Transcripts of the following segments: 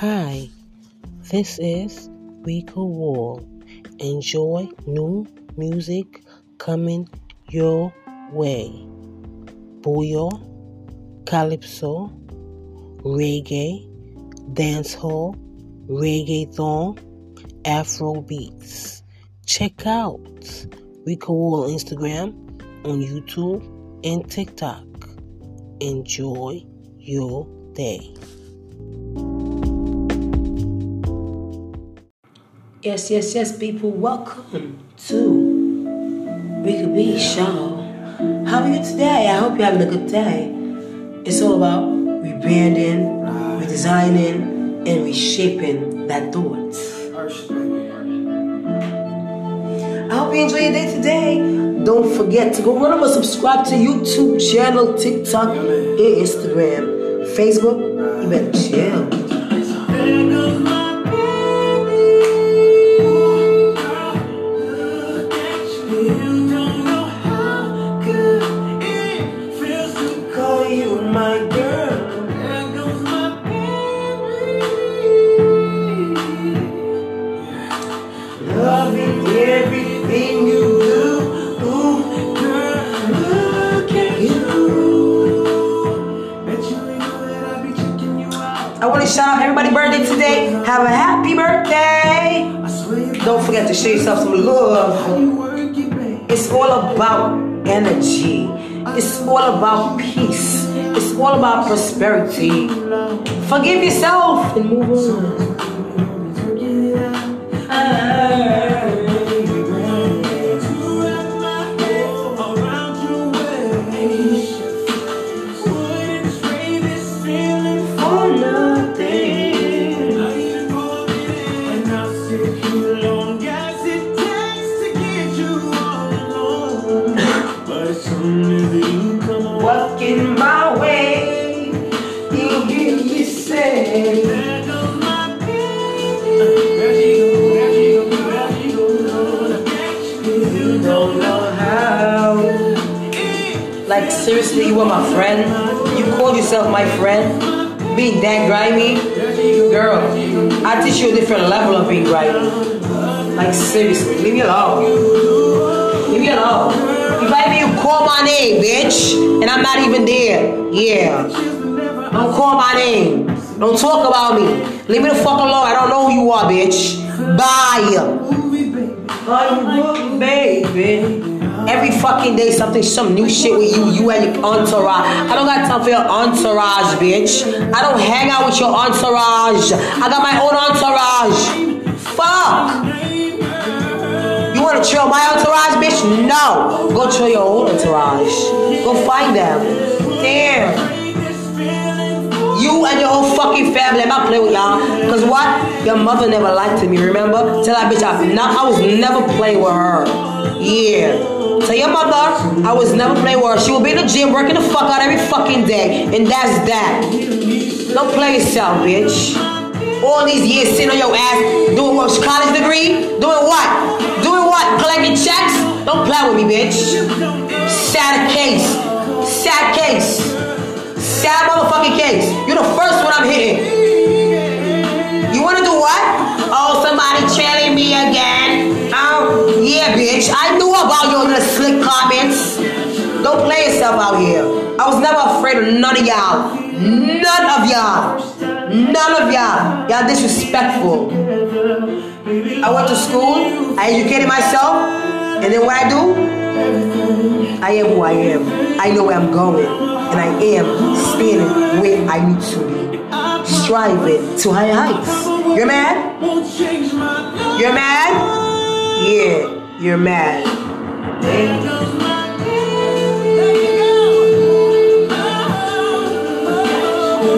Hi, this is Rico Wall. Enjoy new music coming your way. Booyah, calypso, reggae, dancehall, reggaeton, Afro beats. Check out Rico Wall Instagram on YouTube and TikTok. Enjoy your day. Yes, yes, yes, people. Welcome to Rico B Show. How are you today? I hope you're having a good day. It's all about rebranding, redesigning, and reshaping that thought. I hope you enjoy your day today. Don't forget to go run over, subscribe to YouTube channel, TikTok, and Instagram. Facebook, you better chill. Birthday today. Have a happy birthday. Don't forget to show yourself some love. It's all about energy. It's all about peace. It's all about prosperity. Forgive yourself and move on. You were my friend. You called yourself my friend. Being that grimy, girl. I teach you a different level of being grimy. Like seriously, leave me alone. Leave me alone. If I even call my name, bitch, and I'm not even there, yeah. Don't call my name. Don't talk about me. Leave me the fuck alone. I don't know who you are, bitch. Bye. Unbook, baby. Every fucking day, something, some new shit with you, you and your entourage. I don't got time for your entourage, bitch. I don't hang out with your entourage. I got my own entourage. Fuck. You wanna chill my entourage, bitch? No. Go chill your own entourage. Go find them. Damn. You and your whole fucking family. I'm not playing with y'all. Cause what? Your mother never liked me, remember? Tell that bitch I not I was never playing with her. Yeah. Tell your mother I was never playing with her. She will be in the gym working the fuck out every fucking day. And that's that. Don't play yourself, bitch. All these years sitting on your ass, doing what? College degree? Doing what? Doing what? Collecting checks? Don't play with me, bitch. Sad case. Sad case. Sad motherfucking case. You're the first one I'm hitting. You wanna do what? Oh, somebody trailing me again. Yeah, bitch. I knew about your little slick comments. Don't play yourself out here. I was never afraid of none of y'all. None of y'all. None of y'all. Y'all disrespectful. I went to school. I educated myself. And then what I do? I am who I am. I know where I'm going. And I am standing where I need to be. Striving to higher heights. You're mad? You're mad? Yeah, you're mad.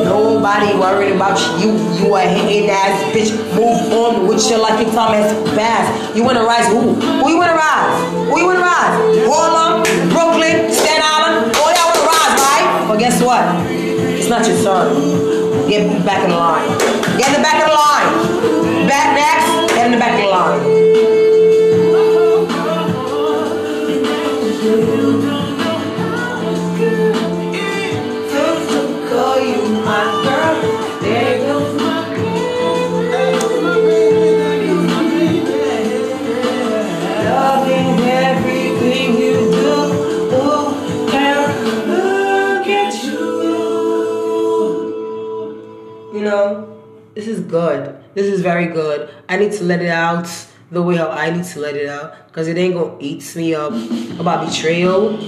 Nobody worried about you. You a hating ass bitch. Move on with your life. Your time has passed. You wanna rise? Who? Who you wanna rise? Who you wanna rise? Harlem, Brooklyn, Staten Island. All y'all wanna rise, right? But guess what? It's not your turn. Get back in line. Get in the back of the line. Back next. Get in the back of the line. This is very good. I need to let it out the way how I need to let it out because it ain't gonna eat me up about betrayal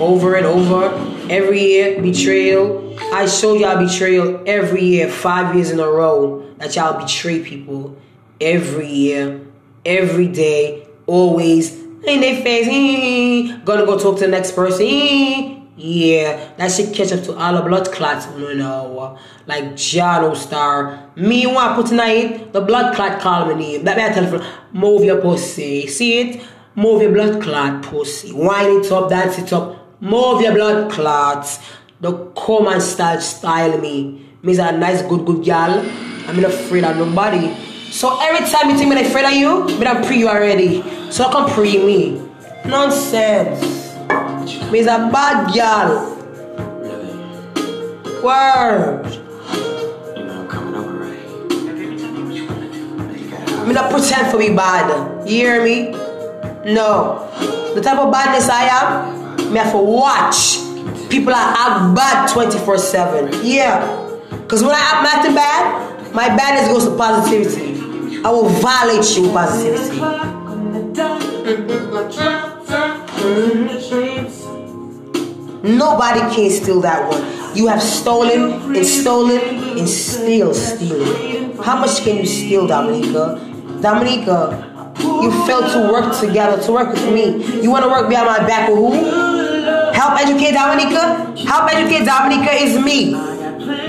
over and over every year. Betrayal. I show y'all betrayal every year, five years in a row that y'all betray people every year, every day, always in their face. Gonna go talk to the next person. Yeah, that should catch up to all the blood clots, you know, like Jano Star. Me want put tonight, the blood clot call me name. That me tell you, move your pussy. See it? Move your blood clot pussy. Wind it up, dance it up. Move your blood clots. The common style style me. Me's a nice, good, good gal. I'm not afraid of nobody. So every time you think I'm afraid of you, but I'm pre you already. So I can pre me. Nonsense. Me's a bad girl. Really? Word. You know I'm coming over, right? You gotta not pretend for be bad. You hear me? No. The type of badness I am, me have to watch. People are act bad 24 7. Yeah. Because when I act acting bad, my badness goes to positivity. I will violate you with positivity. Nobody can steal that one. You have stolen and stolen and still stealing. How much can you steal, Dominica? Dominica, you failed to work together, to work with me. You want to work behind my back with who? Help educate Dominica? Help educate Dominica is me.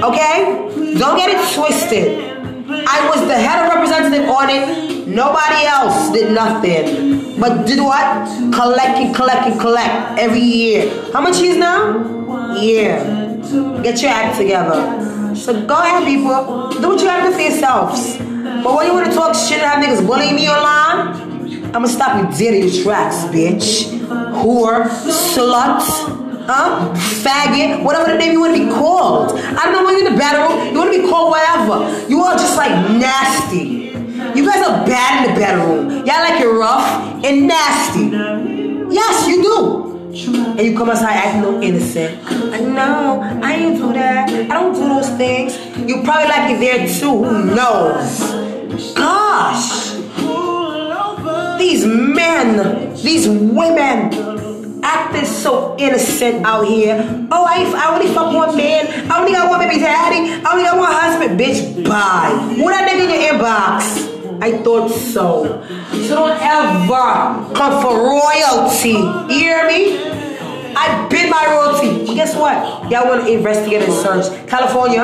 Okay? Don't get it twisted. I was the head of representative on it. Nobody else did nothing. But did what? Collect and collect and collect every year. How much is now? Yeah. Get your act together. So go ahead, people. Do what you have to for yourselves. But when you want to talk shit and have niggas bullying me online, I'ma stop you dead in your tracks, bitch. Whore, slut, huh? Faggot, whatever the name you want to be called. I don't know when you're in the bedroom, you want to be called whatever. You all just like nasty. You guys are bad in the bedroom. Y'all like it rough and nasty. Yes, you do. And you come outside acting no innocent. I know, I ain't do that. I don't do those things. You probably like it there too. Who knows? Gosh. These men, these women, acting so innocent out here. Oh, I, I only fuck one man. I only got one baby daddy. I only got one husband. Bitch, bye. What that nigga in your inbox? I thought so. So don't ever come for royalty. You hear me? I bid my royalty. Guess what? Y'all want to investigate and search. California,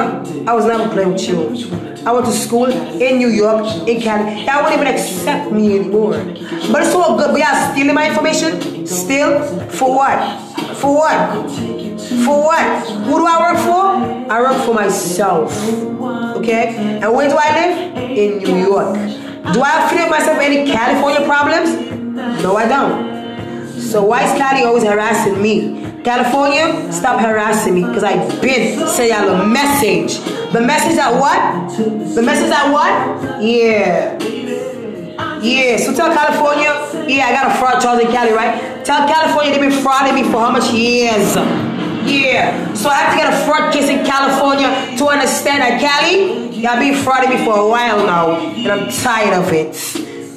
I was never playing with you. I went to school in New York, in Cali. Y'all won't even accept me anymore. But it's all good. We y'all stealing my information? Still? For what? For what? For what? Who do I work for? I work for myself. Okay? And where do I live? In New York. Do I affiliate myself with any California problems? No, I don't. So why is Cali always harassing me? California, stop harassing me because I've been sending y'all a message. The message that what? The message that what? Yeah. Yeah, so tell California, yeah, I got a fraud charge in Cali, right? Tell California they've been frauding me for how much years? Yeah. So I have to get a fraud case in California to understand that Cali, y'all been frauding me for a while now, and I'm tired of it.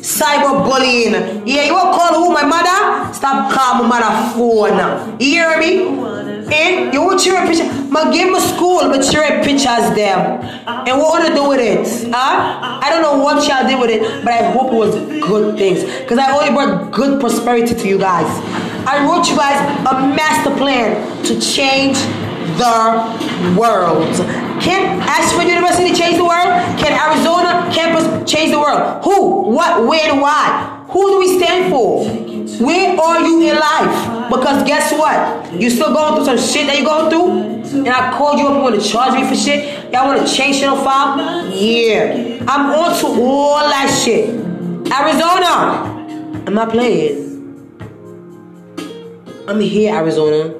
Cyberbullying. Yeah, you to call who? My mother? Stop calling my mother phone. You hear me? And you want your picture? Ma give me school, but your pictures them. And what want to do with it? Huh? I don't know what y'all did with it, but I hope it was good things. Because I only brought good prosperity to you guys. I wrote you guys a master plan to change the world. Can Ashford University change the world? Can Arizona campus change the world? Who, what, when, why? Who do we stand for? Where are you in life? Because guess what? You still going through some shit that you're going through? And I called you up, you want to charge me for shit? Y'all want to change shit on file? Yeah. I'm on to all that shit. Arizona. I'm not playing. I'm here, Arizona.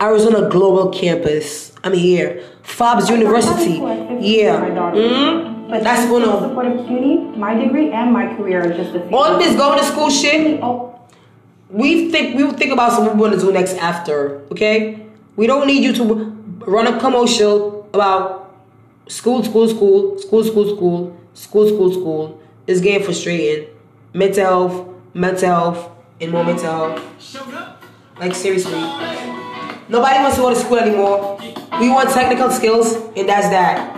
Arizona Global Campus. I'm here. Fobbs University. Yeah. Mm? But That's one of uno. still supportive to uni. My degree and my career are just the same. All this going to school shit, Oh, we think we will think about what we want to do next after. Okay, we don't need you to run a commercial about school, school, school, school, school, school. school, school, school. It's getting frustrating. Mental health, mental health, and more mental health. Like seriously. Nobody wants to go to school anymore. We want technical skills, and that's that.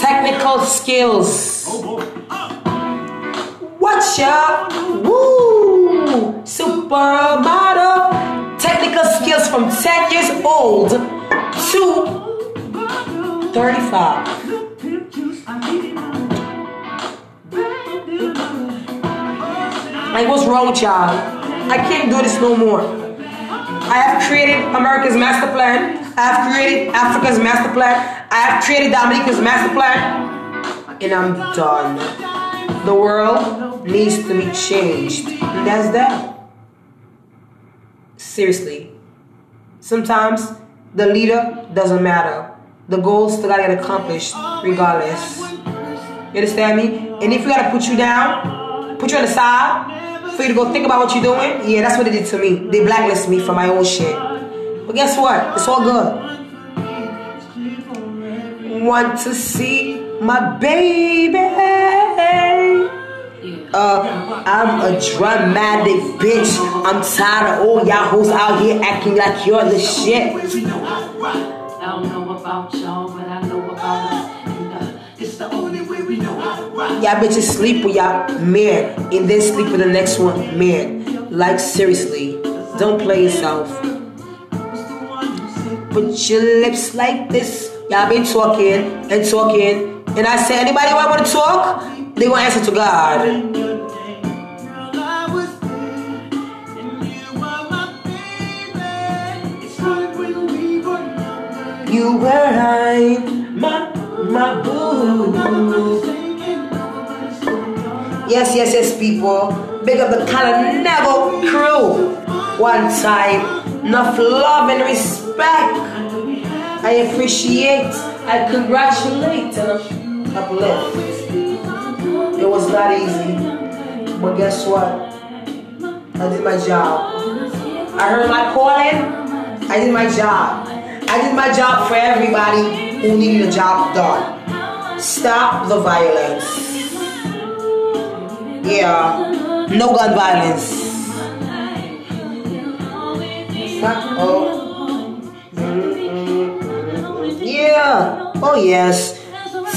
Technical skills. Watch out! Woo! Supermodel. Technical skills from 10 years old to 35. Like, what's wrong with y'all? I can't do this no more. I have created America's master plan. I have created Africa's master plan. I have created Dominica's master plan. And I'm done. The world needs to be changed. And that's that. Seriously. Sometimes the leader doesn't matter. The goals still gotta get accomplished regardless. You understand me? And if we gotta put you down, put you on the side, for you to go think about what you're doing, yeah, that's what they did to me. They blacklisted me for my own shit. But guess what? It's all good. Want to see my baby? Uh, I'm a dramatic bitch. I'm tired of all y'all hoes out here acting like you're the shit. I don't know about y'all, but I know about Y'all sleep with y'all man and then sleep with the next one man. Like seriously, don't play yourself. Put your lips like this. Y'all been talking and talking, and I say anybody want to talk, they want answer to God. You were my my boo. Yes, yes, yes, people. Big up the Calanabo crew. One time, enough love and respect. I appreciate, I congratulate, and uplift. It was not easy, but guess what? I did my job. I heard my calling. I did my job. I did my job for everybody who needed a job done. Stop the violence. Yeah, no gun violence. Oh. Yeah. Oh yes.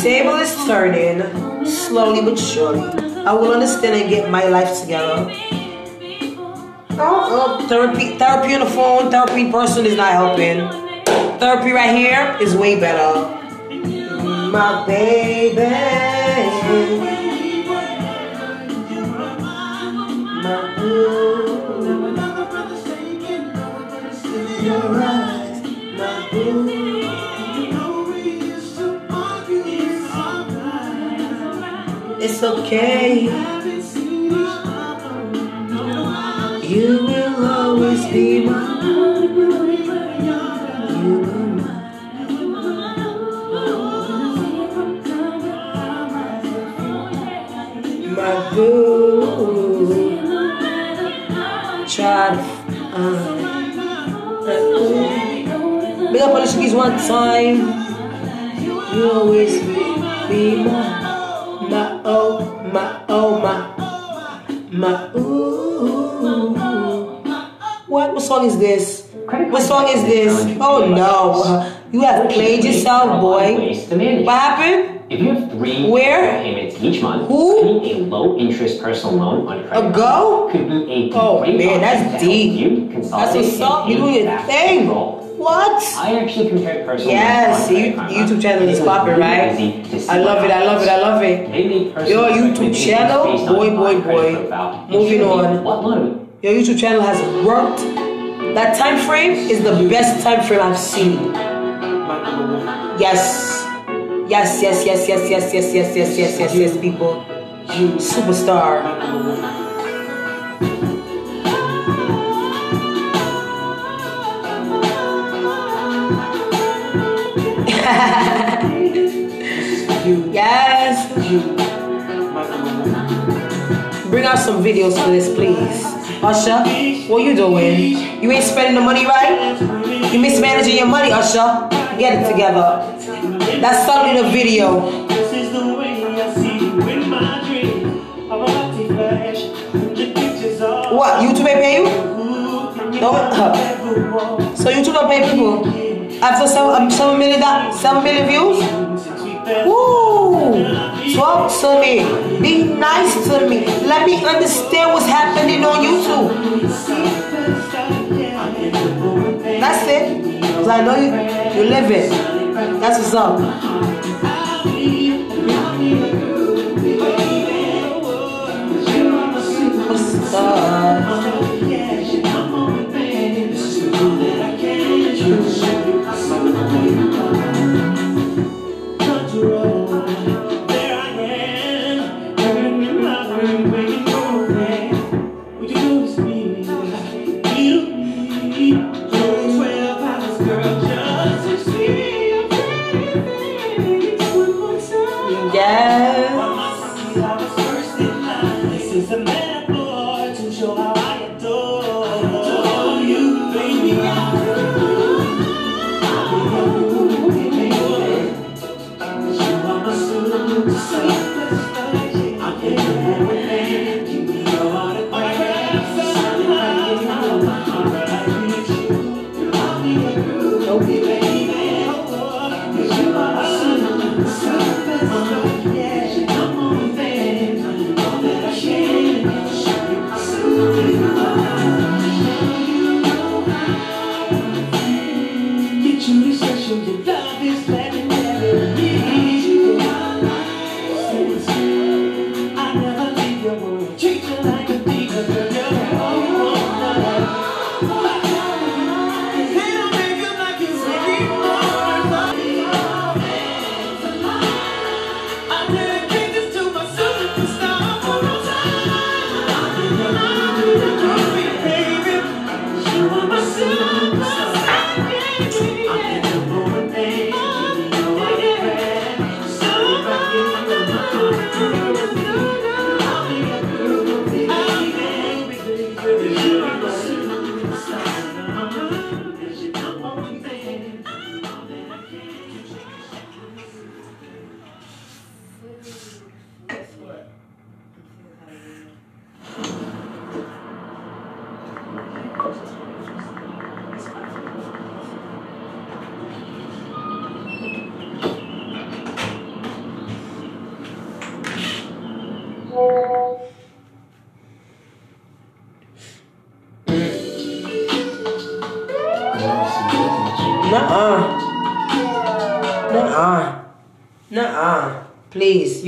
Table is turning slowly but surely. I will understand and get my life together. Oh, oh, therapy, therapy on the phone, therapy in person is not helping. Therapy right here is way better. My baby. It's okay. You will always be mine. You are mine. My boo. Uh, Big up Alicia Keys one time. You always be my, my oh, my oh, my, my ooh. What? What song is this? What song is this? Oh no. You have played yourself, boy. What happened? If you have three Where? payments each month, Who? a low interest personal loan on credit A go? could be a Oh, great man, that's option to help deep. You That's what's up. and You doing pay your thing. What? I actually compared personal Yes, loans on you- YouTube channel is popping, right? easy to see I love it, I love it, I love it. They made personal Your YouTube channel, boy, boy, boy. Moving on. What loan Your YouTube channel has worked. That time frame is the best time frame I've seen. Yes. Yes, yes, yes, yes, yes, yes, yes, yes, yes, yes, yes, people. You superstar. yes. Bring out some videos for this, please. Usher, what you doing? You ain't spending the money right? You mismanaging your money, Usher. Get it together. That's stuck in the video. What? YouTube pay you? So YouTube don't pay people. After seven, um, seven million, that seven million views. Woo! Talk to me. Be nice to me. Let me understand what's happening on YouTube. That's it. Cause I know you, you live it. That's what's up.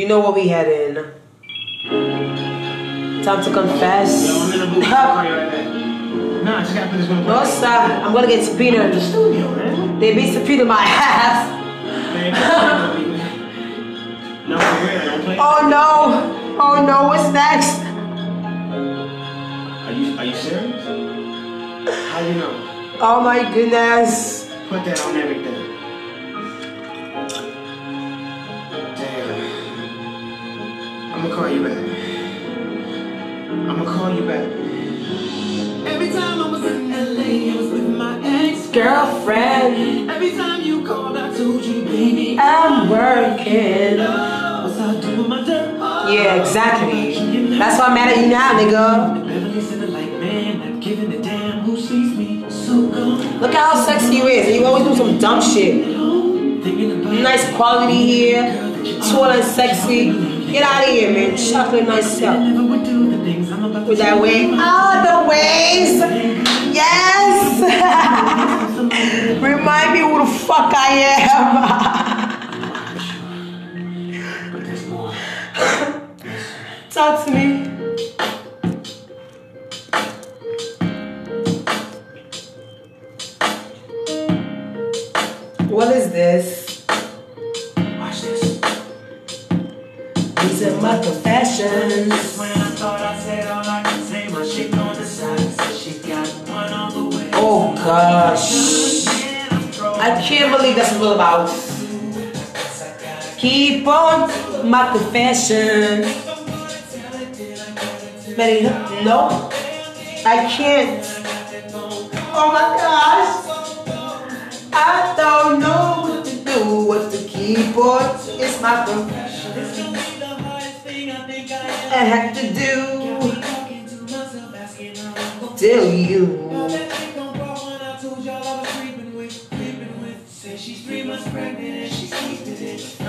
You know what we had in. Time to confess. Yo, I'm in a booth. I'll call you right. Nah, I just gotta put this one. No, sir. I'm gonna get subpoenaed. In the studio, man. They be subpoenaed my ass. No, for real, don't play. Oh no. Oh no, what's next? Are you are you serious? How do you know? Oh my goodness. Put that on everything. I'm gonna call you back. I'm gonna call you back. Every time I was in LA, I was with my ex Girlfriend, Every time you called, I told you, baby, I'm working. was I doing my dirt? Yeah, exactly. That's why I'm mad at you now, nigga. Beverly said, like, man, not giving a damn who sees me. So gone, Look at how sexy you is. You always do some dumb shit. Nice quality here. Tall and sexy. Get out of here, man. Chocolate nice self. never would the things I'm With that wave. Oh, the waves. Yes. Remind me who the fuck I am. Talk to me. What is this? My confessions. When I thought I said all I could say, my chick on the side said she got one on the way. Oh gosh. I can't believe that's what it's all about. Keep on my confession. Betty, no, I can't. Oh my gosh. I don't know what to do, what to keep on. It's my confession. I have to do. Tell you.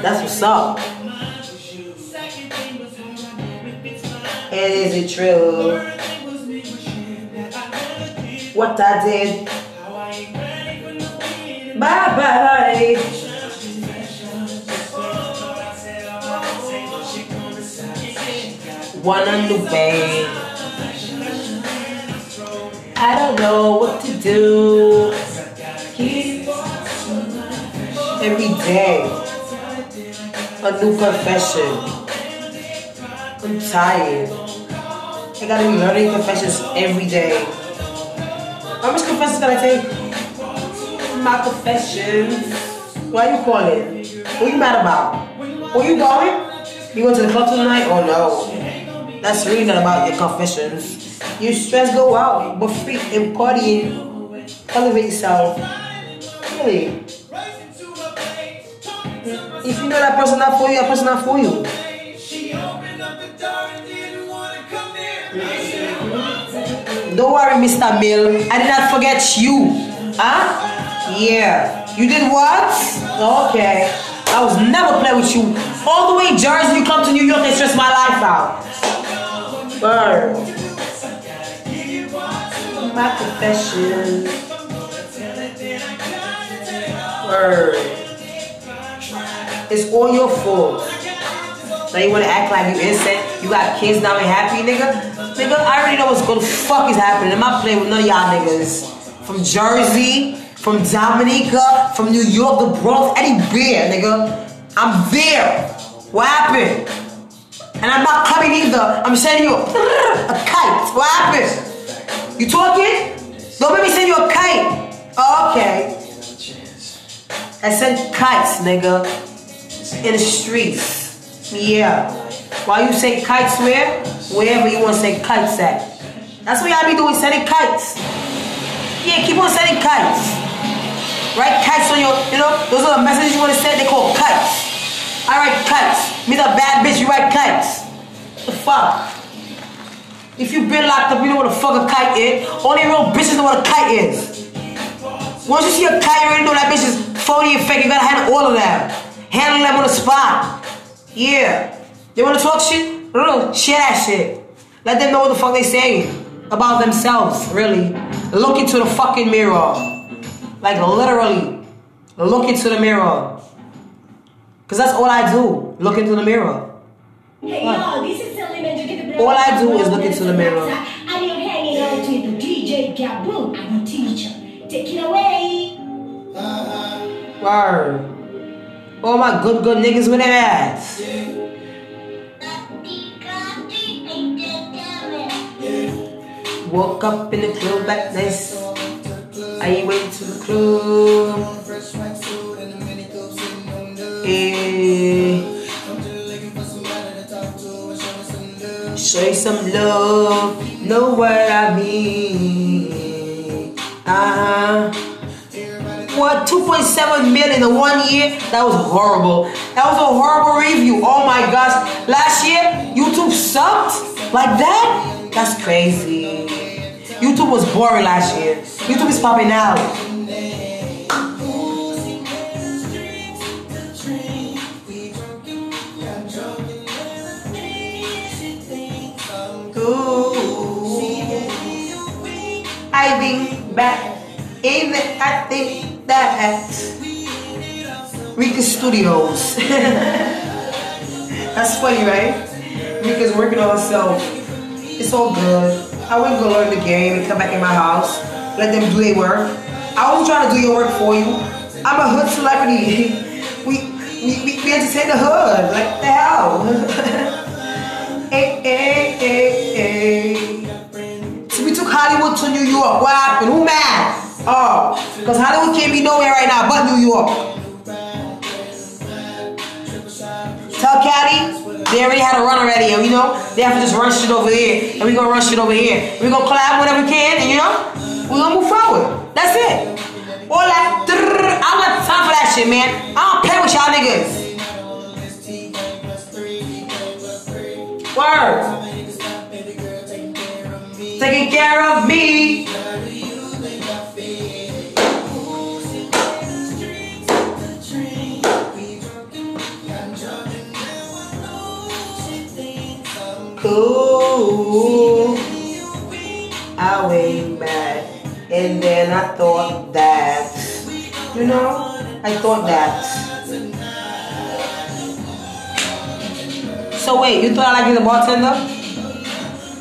That's what's up. And is it true? What I did? Bye bye. One on the way. I don't know what to do. Every day, a new confession. I'm tired. I gotta be learning confessions every day. How much confessions can I take? My confessions. Why are you calling? Who you mad about? Where you going? You went to the club tonight? Oh no. That's not about your confessions. You stress go out, but free and partying. Elevate yourself. Really. If you know that person not for you, that person not for you. Don't worry, Mr. Mill. I did not forget you. Huh? Yeah. You did what? Okay. I was never play with you. All the way Jersey, you come to New York and stress my life out. Word. My confession. Word. It's all your fault. Now you wanna act like you innocent? You got kids now and happy, nigga? Nigga, I already know what's gonna fuck is happening. I'm not playing with none of y'all niggas. From Jersey, from Dominica, from New York, the Bronx, anywhere, nigga. I'm there. What happened? And I'm not coming either. I'm sending you a, a kite. What happened? You talking? Don't make me send you a kite. Oh, okay. I sent kites, nigga. In the streets. Yeah. Why you say kites where? Wherever you want to say kites at. That's what y'all be doing, sending kites. Yeah, keep on sending kites. Write kites on your, you know, those are the messages you want to send, they call kites. I write kites. Me the bad bitch, you write kites. The fuck? If you been locked up, you know what a fuck a kite is. Only real bitches know what a kite is. Once you see a kite, you already know that bitch is phony and fake. You gotta handle all of them. Handle them on the spot. Yeah. They wanna talk shit? No, share that shit. Let them know what the fuck they saying about themselves, really. Look into the fucking mirror. Like literally. Look into the mirror. Cause that's all I do. Look into the mirror. Hey What? this is All I do is look into the mirror. And you're hanging out with DJ Gabu and teacher. Take it away. Word. All my good, good niggas with their ass. Woke up in the club at nice. I went to the club. Show you some love, know what I mean. Uh huh. What 2.7 million in one year? That was horrible. That was a horrible review. Oh my gosh. Last year, YouTube sucked like that? That's crazy. YouTube was boring last year. YouTube is popping out. Been back in the, think that Rika Studios. That's funny, right? Rika's working on herself. It's all good. I wouldn't go learn the game and come back in my house. Let them do their work. I wasn't trying to do your work for you. I'm a hood celebrity. We we, we, we entertain the hood. Like the hell. hey, hey, hey, hey. We took Hollywood to New York. What happened? Who mad? Oh, because Hollywood can't be nowhere right now but New York. Tell Caddy, they already had a run already, and you know, they have to just run shit over here, and we gonna run shit over here. we gonna collab whenever we can, and you know, we gonna move forward. That's it. All that, I don't got time for that shit, man. I don't play with y'all niggas. Word taking care of me. Cool. I went back, and then I thought that, you know, I thought that. So wait, you thought I like you the bartender?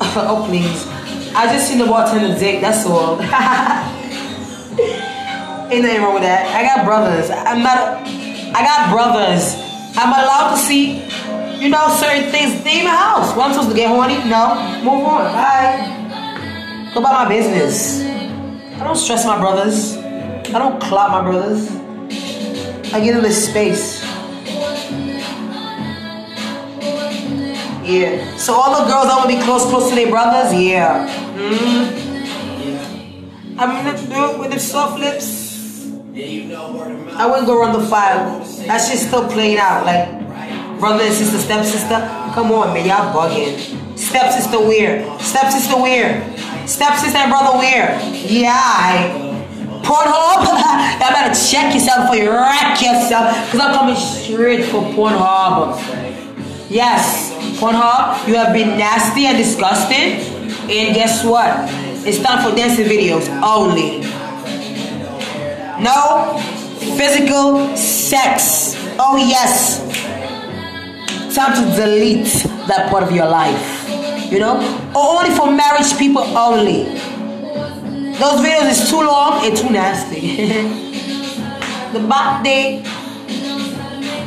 oh please. I just seen the bartender dick. That's all. Ain't nothing wrong with that. I got brothers. I'm not. I got brothers. I'm allowed to see, you know, certain things. In my house. Well, I'm supposed to get horny? No. Move on. Bye. Go about my business. I don't stress my brothers. I don't clout my brothers. I give them the space. Yeah. So all the girls that want to be close, close to their brothers, yeah. Mm. I mean, let's do it with the soft lips. I wouldn't go run the file. That shit's still playing out. Like, brother and sister, stepsister. Come on, man, y'all bugging. Stepsister weird. Stepsister weird. Stepsister and brother weird. Yeah, I. Pornhub, y'all better check yourself before you wreck yourself. Cause I'm coming straight for Pornhub. Yes, Pornhub, you have been nasty and disgusting. And guess what? It's time for dancing videos only. No physical sex. Oh, yes. Time to delete that part of your life. You know? Or only for marriage people only. Those videos is too long and too nasty. the back day.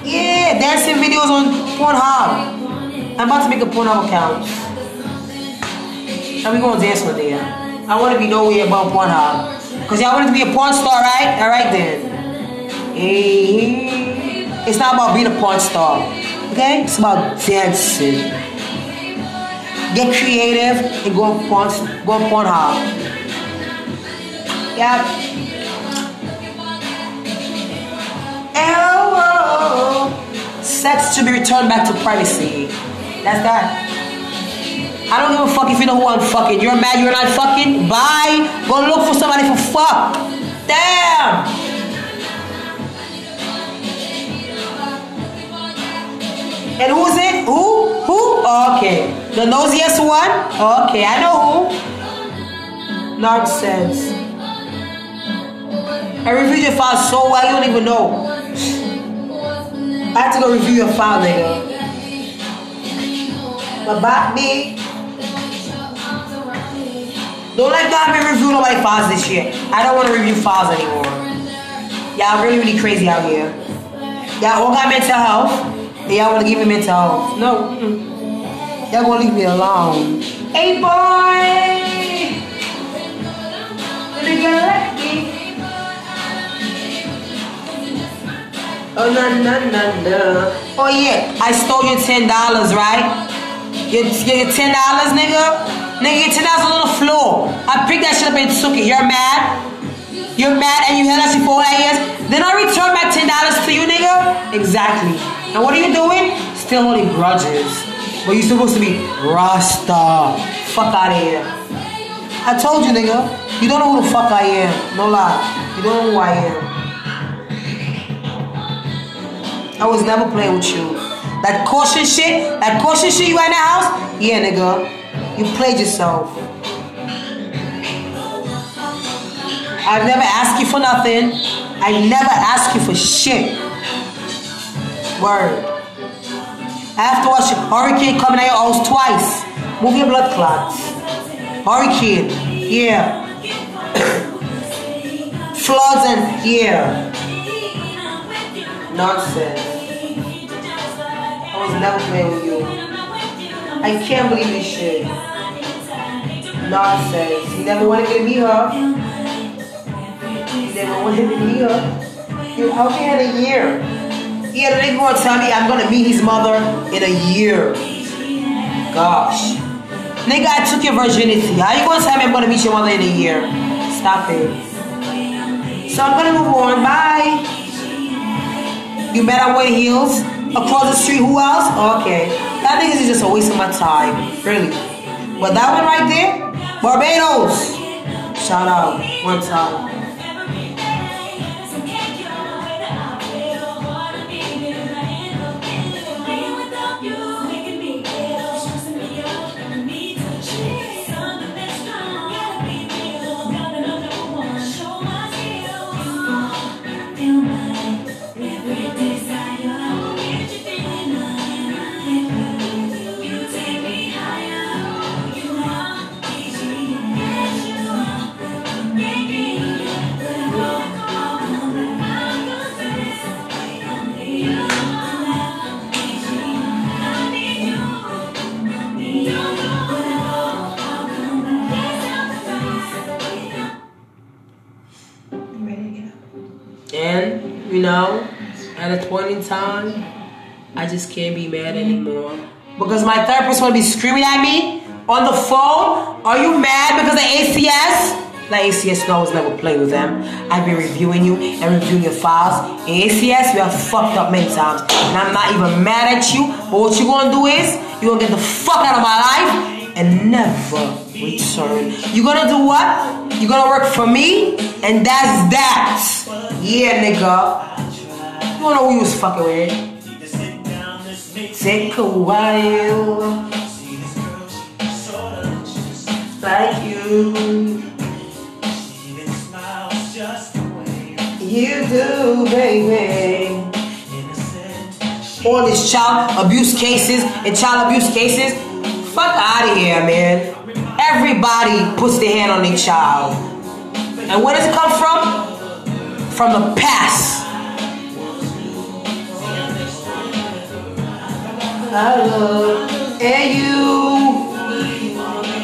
Yeah, dancing videos on Pornhub. I'm about to make a Pornhub account. And we gonna dance one day. I wanna be nowhere about Pornhub. Cause y'all wanted to be a porn star, right? Alright then. Hey. It's not about being a porn star. Okay? It's about dancing. Get creative and go on porn go on Pornhub. Yep. Oh, sex should be returned back to privacy. That's that. I don't give a fuck if you know who I'm fucking. You're mad you're not fucking? Bye. Go look for somebody for fuck. Damn. And who's it? Who? Who? Okay. The nosiest one? Okay, I know who. Nonsense. I reviewed your file so well, you don't even know. I had to go review your file. But back me. Don't let God be reviewing nobody files this year. I don't want to review files anymore. Y'all really, really crazy out here. Y'all all got mental health. Y'all want to give me mental health. No. Y'all gonna leave me alone. Hey boy! Let get lucky. Oh. Oh yeah, I stole your ten dollars, right? Your, your ten dollars, nigga? Nigga, your ten dollars on the floor. I picked that shit up and took it. You're mad? You're mad and you held us for four years? Then I return my ten dollars to you, nigga? Exactly. And what are you doing? Still holding grudges. But you're supposed to be Rasta. Fuck out of here. I told you, nigga. You don't know who the fuck I am. No lie. You don't know who I am. I was never playing with you. That caution shit, that caution shit you had in the house, yeah, nigga. You played yourself. I've never asked you for nothing. I never asked you for shit. Word. I have to watch hurricane coming at your house twice. Move your blood clots. Hurricane, yeah. Floods and yeah. Nonsense. I was never playing with you. I can't believe this shit. Nonsense. You never wanted to meet her. You never wanted to meet her. You out here in a year. Yeah, the nigga gonna tell me I'm gonna meet his mother in a year. Gosh. Nigga, I took your virginity. How you gonna tell me I'm gonna meet your mother in a year? Stop it. So I'm gonna move on. Bye. You bet I wear heels across the street. Who else? Okay. That niggas is just a waste of my time. Really. But that one right there, Barbados. Shout out. One time. Point in time, I just can't be mad anymore. Because my therapist to be screaming at me on the phone. Are you mad because of ACS? Like ACS knows never play with them. I've been reviewing you and reviewing your files. In ACS, you have fucked up many times. And I'm not even mad at you. But what you gonna do is, you're gonna get the fuck out of my life and never return. You gonna do what? You gonna work for me? And that's that. Yeah, nigga. You wanna you was fucking with? Take a while. Like you. You do, baby. All these child abuse cases and child abuse cases. Fuck out of here, man. Everybody puts their hand on their child. And where does it come from? From the past. I love and you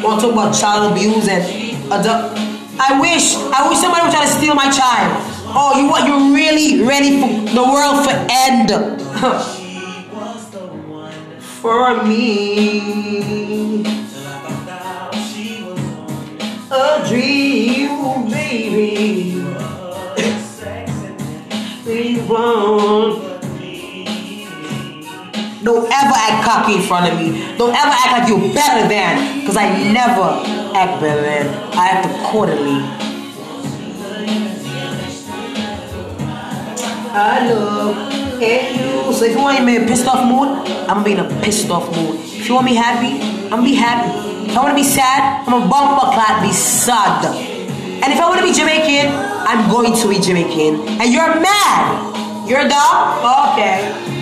want to talk about child abuse and adult. I wish, I wish somebody would try to steal my child. Oh, you what? You're really ready for the world to end for me. A dream, baby. we won't. Don't ever act cocky in front of me. Don't ever act like you're better than. Because I never act better than. I act accordingly. I love you. So if you want me in a pissed off mood, I'm gonna be in a pissed off mood. If you want me happy, I'm gonna be happy. If I wanna be sad, I'm a bumper be sad. And if I wanna be Jamaican, I'm going to be Jamaican. And you're mad. You're a dog? Okay.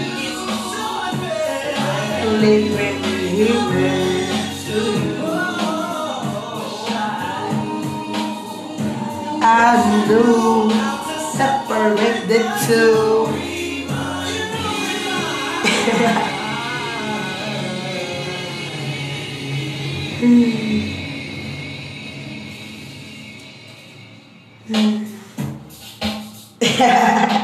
With you, I knew separate the two.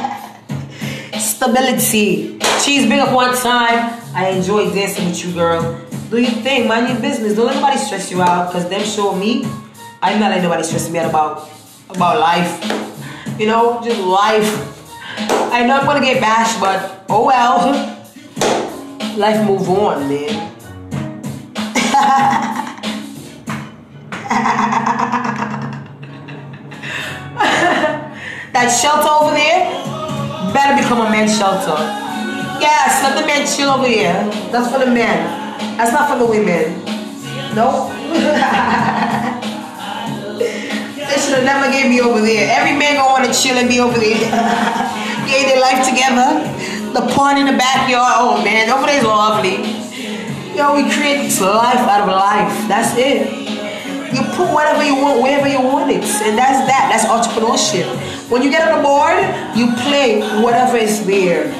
Stability. She's been up one time. I enjoy dancing with you, girl. Do your thing, mind your business. Don't let nobody stress you out, cause them show me. I'm not letting nobody stress me out about about life. You know, just life. I know I'm gonna get bashed, but oh well. Life move on, man. that shelter over there better become a men's shelter. Yes, let the men chill over here. That's for the men. That's not for the women. No. they should have never gave me over there. Every man gonna wanna chill and be over there. Get their life together. The pond in the backyard. Oh man, over there's lovely. Yo, we create life out of life. That's it. You put whatever you want wherever you want it. And that's that. That's entrepreneurship. When you get on the board, you play whatever is there.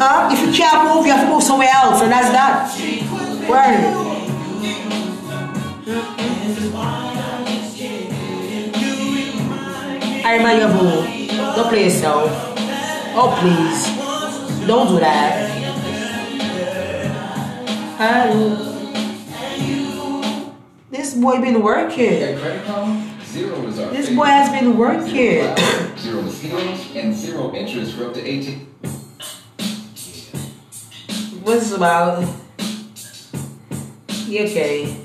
Uh, if you can't move, you have to move somewhere else. And that's that. Word. I remind you of who? Don't play yourself. Oh, please. Don't do that. Hello. This boy been working. At Credit Karma, zero is our This favorite. boy has been working. Zero mosquitoes and zero interest for up to 18. What's about? You okay?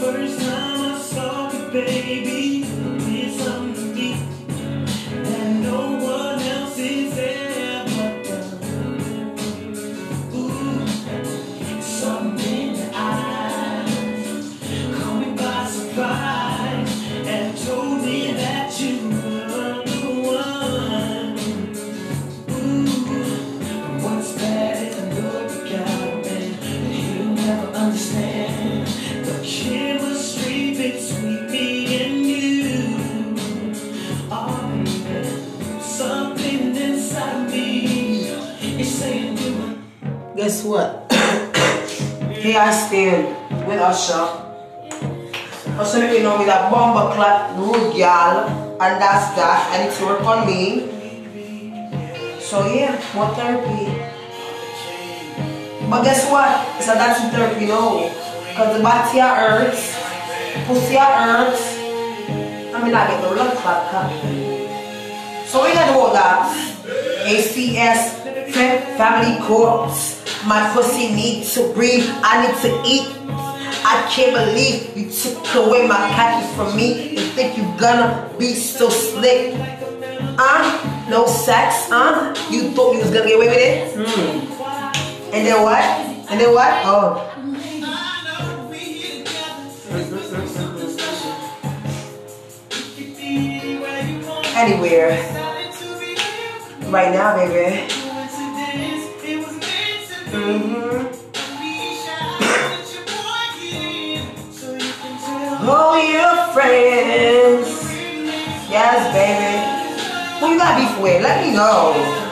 First time I saw you, baby, what? Here I stand with Usher. Let me know me that bomber clock rude girl and that's that. and it's work on me. So yeah, more therapy. But guess what? It's a dancing therapy, no. Cause the body hurts, pussy hurts. I mean I get the blood clot cut. So we got all that. ACS, family courts. My pussy needs to breathe. I need to eat. I can't believe you took away my khaki from me. You think you're gonna be so slick? Huh? No sex? Huh? You thought you was gonna get away with it? Hmm. And then what? And then what? Oh. Anywhere. Right now, baby. Oh, your friends. Yes, baby. Who you got beef with? Let me know.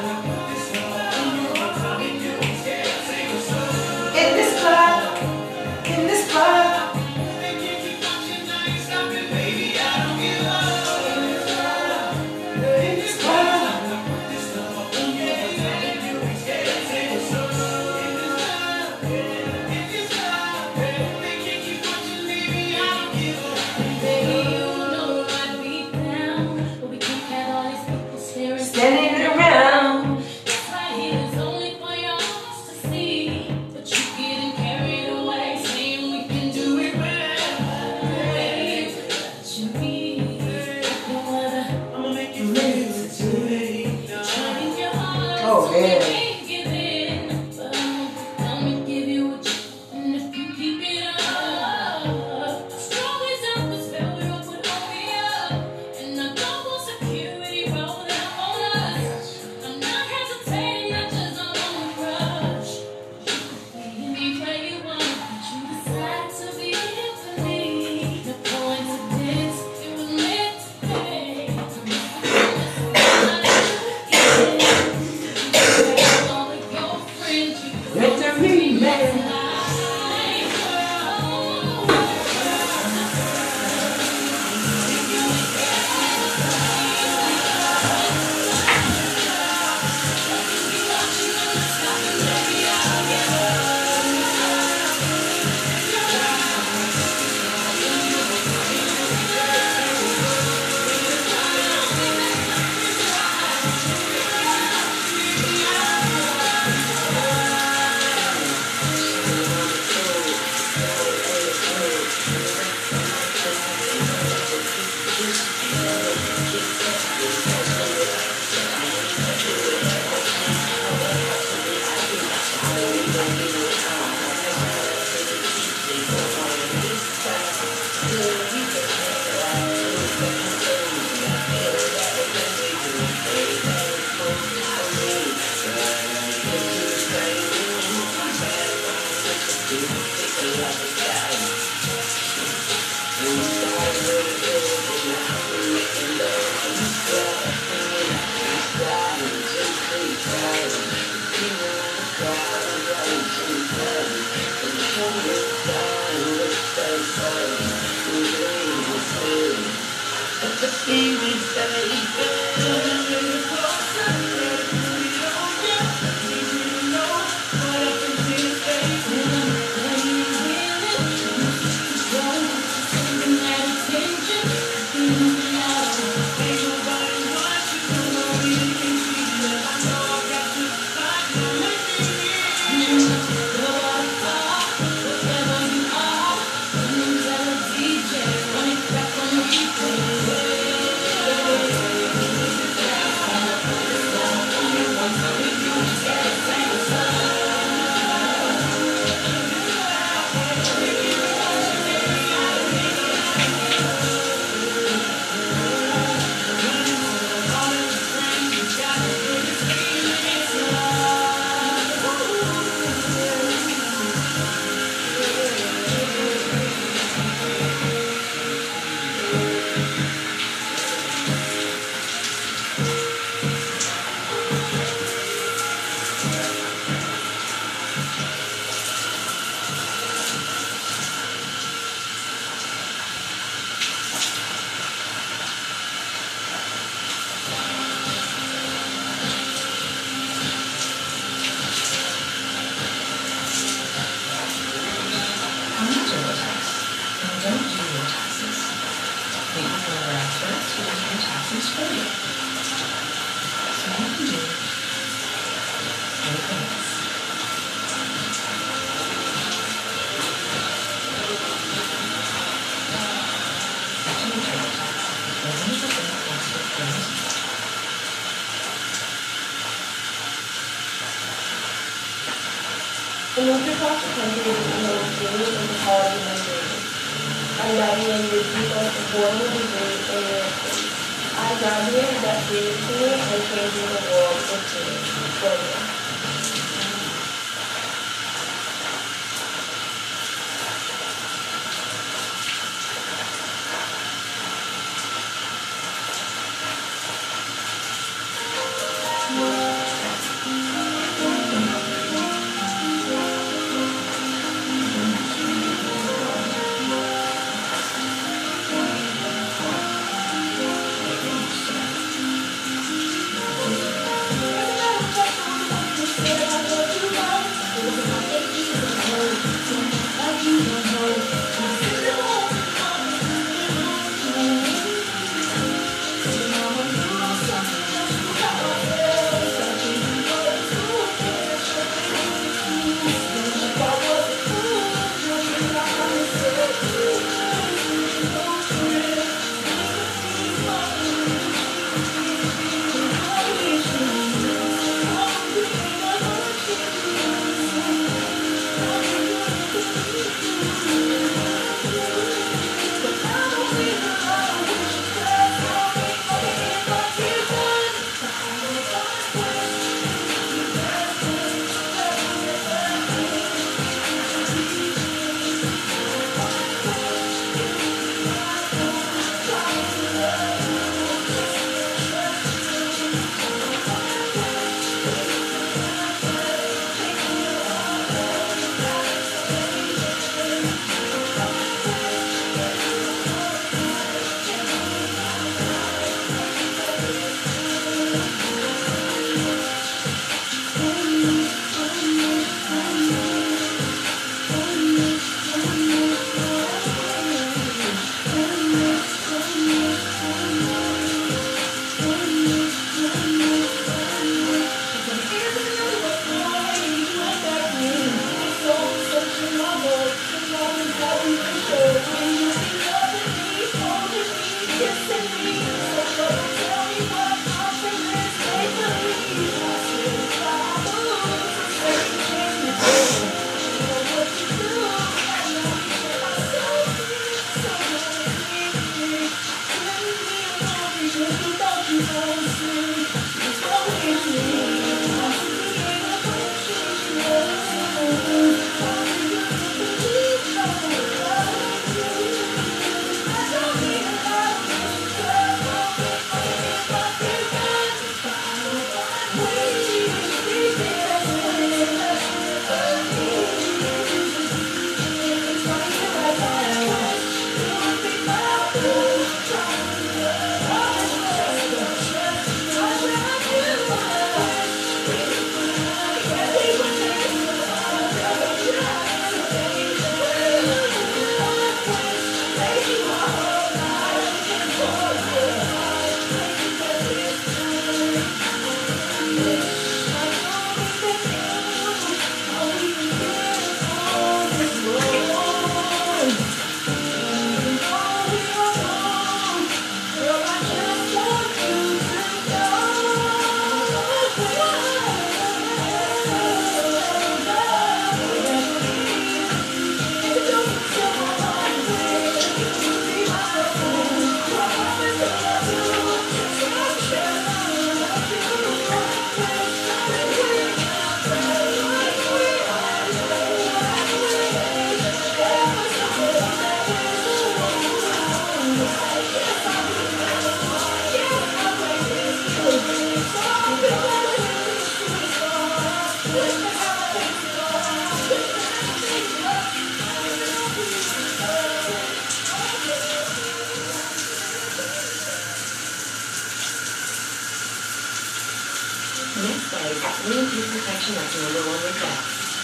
Phase, wound protection that's number one with vet.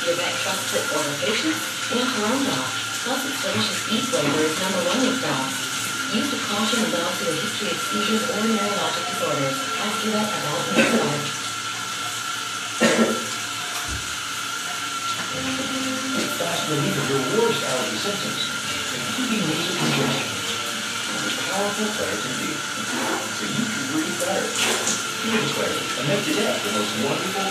Your vet trusts it for patients and her own dog. Plus, its delicious beef flavor is number one with dogs. Use the caution and also a history of seizures or neurologic disorders. Ask your vet about neurology. Fast relief of your worst allergy symptoms, including nasal congestion. It's powerful Claritin D. So you can breathe better. Here's Claritin, and make your day the most wonderful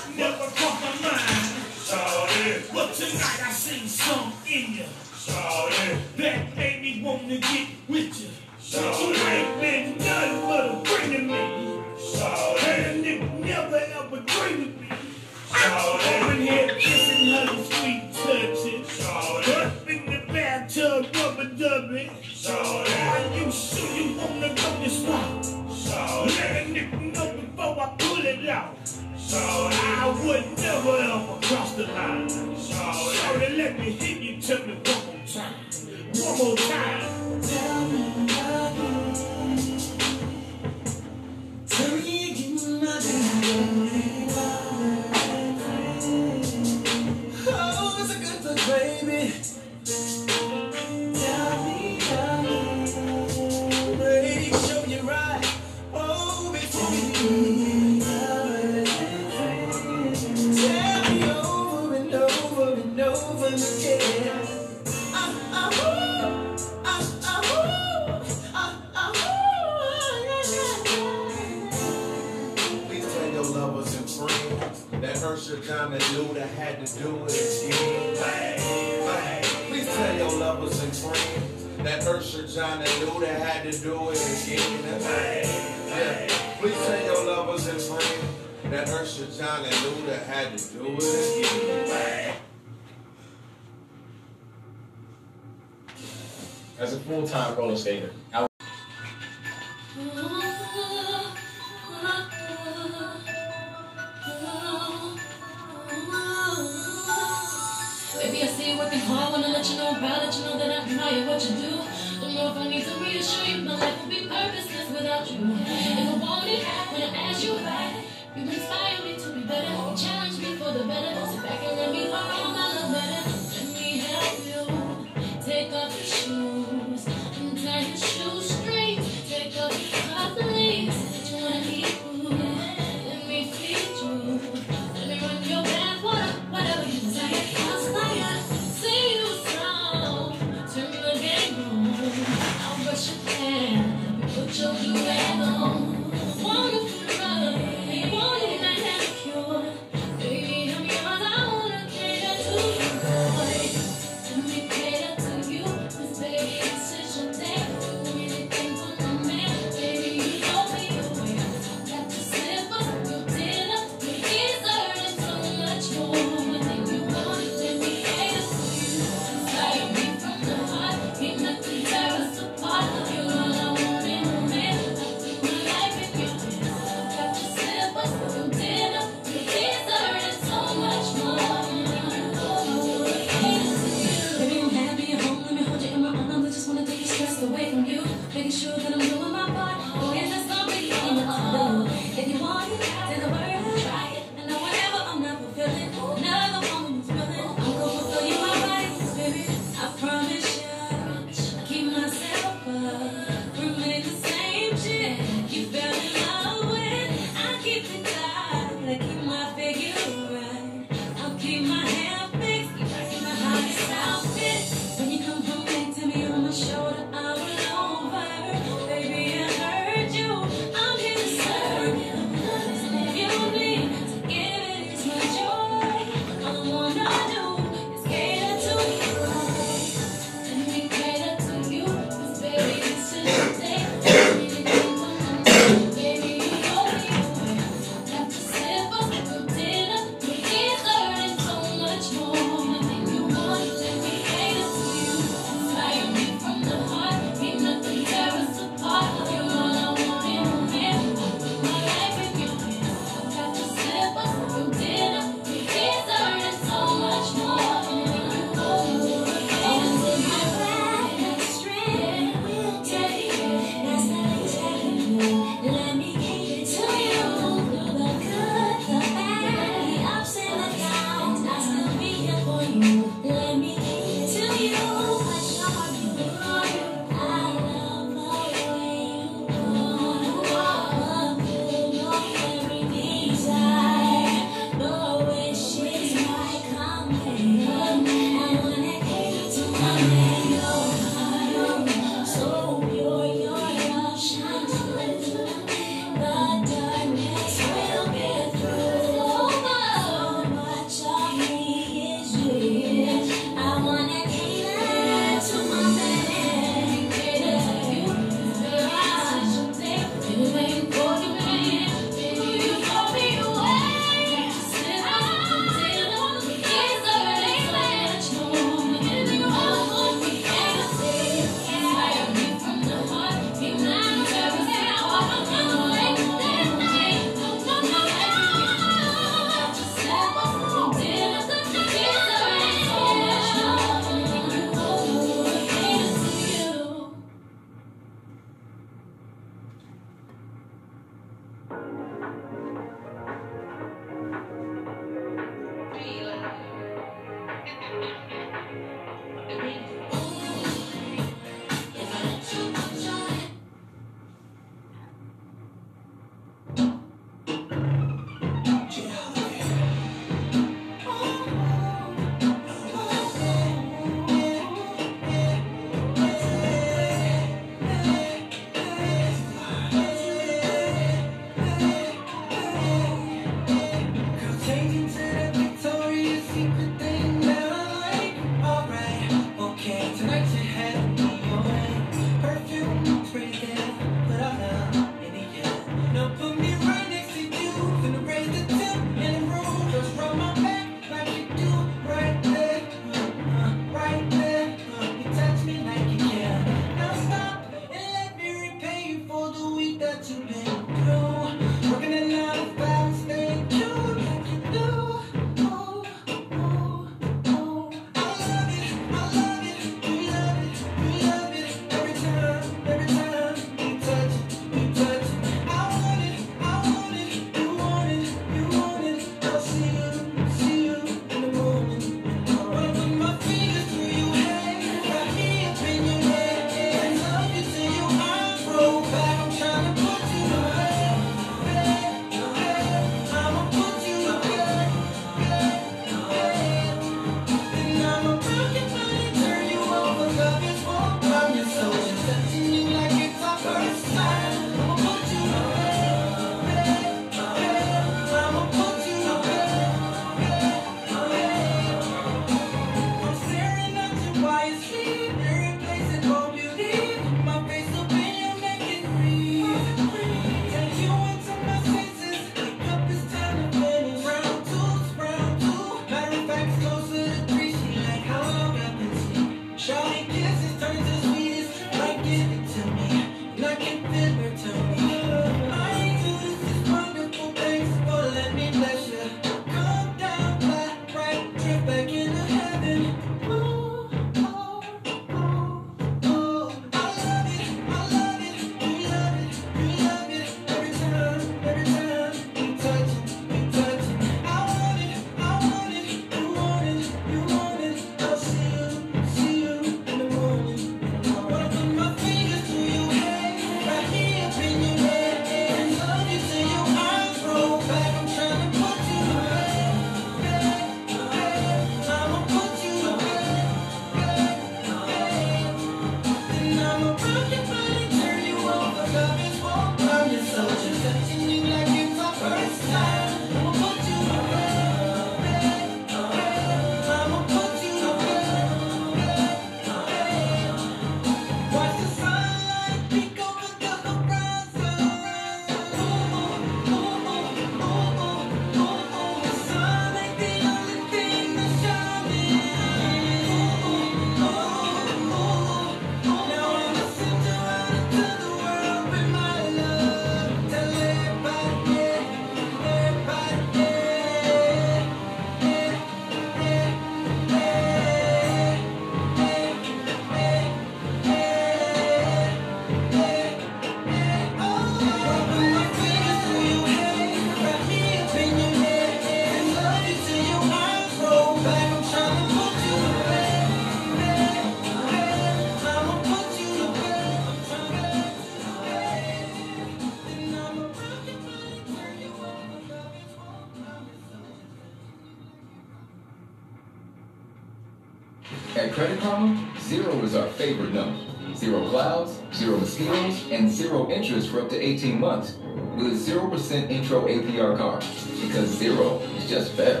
APR card because zero is just better.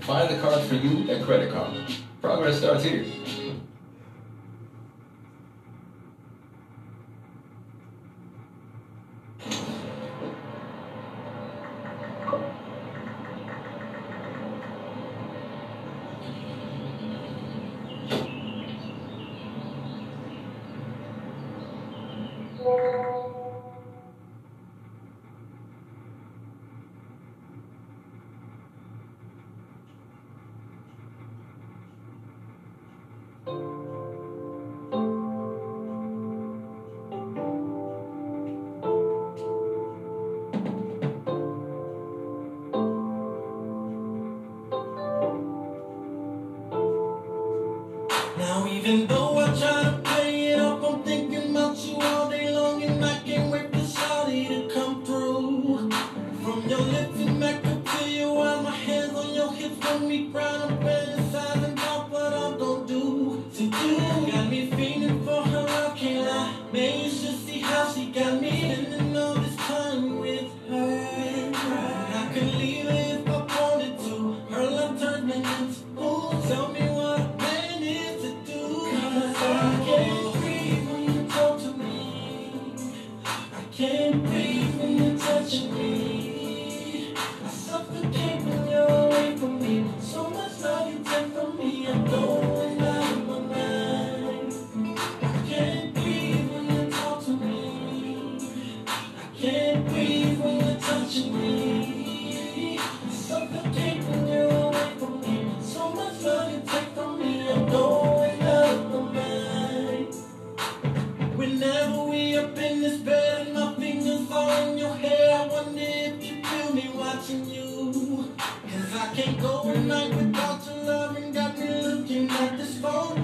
Find the card for you at Credit Karma. Progress starts here. me up in this bed and my fingers on your hair. I wonder if you feel me watching you. Cause I can't go a night without your love and got me looking at this phone.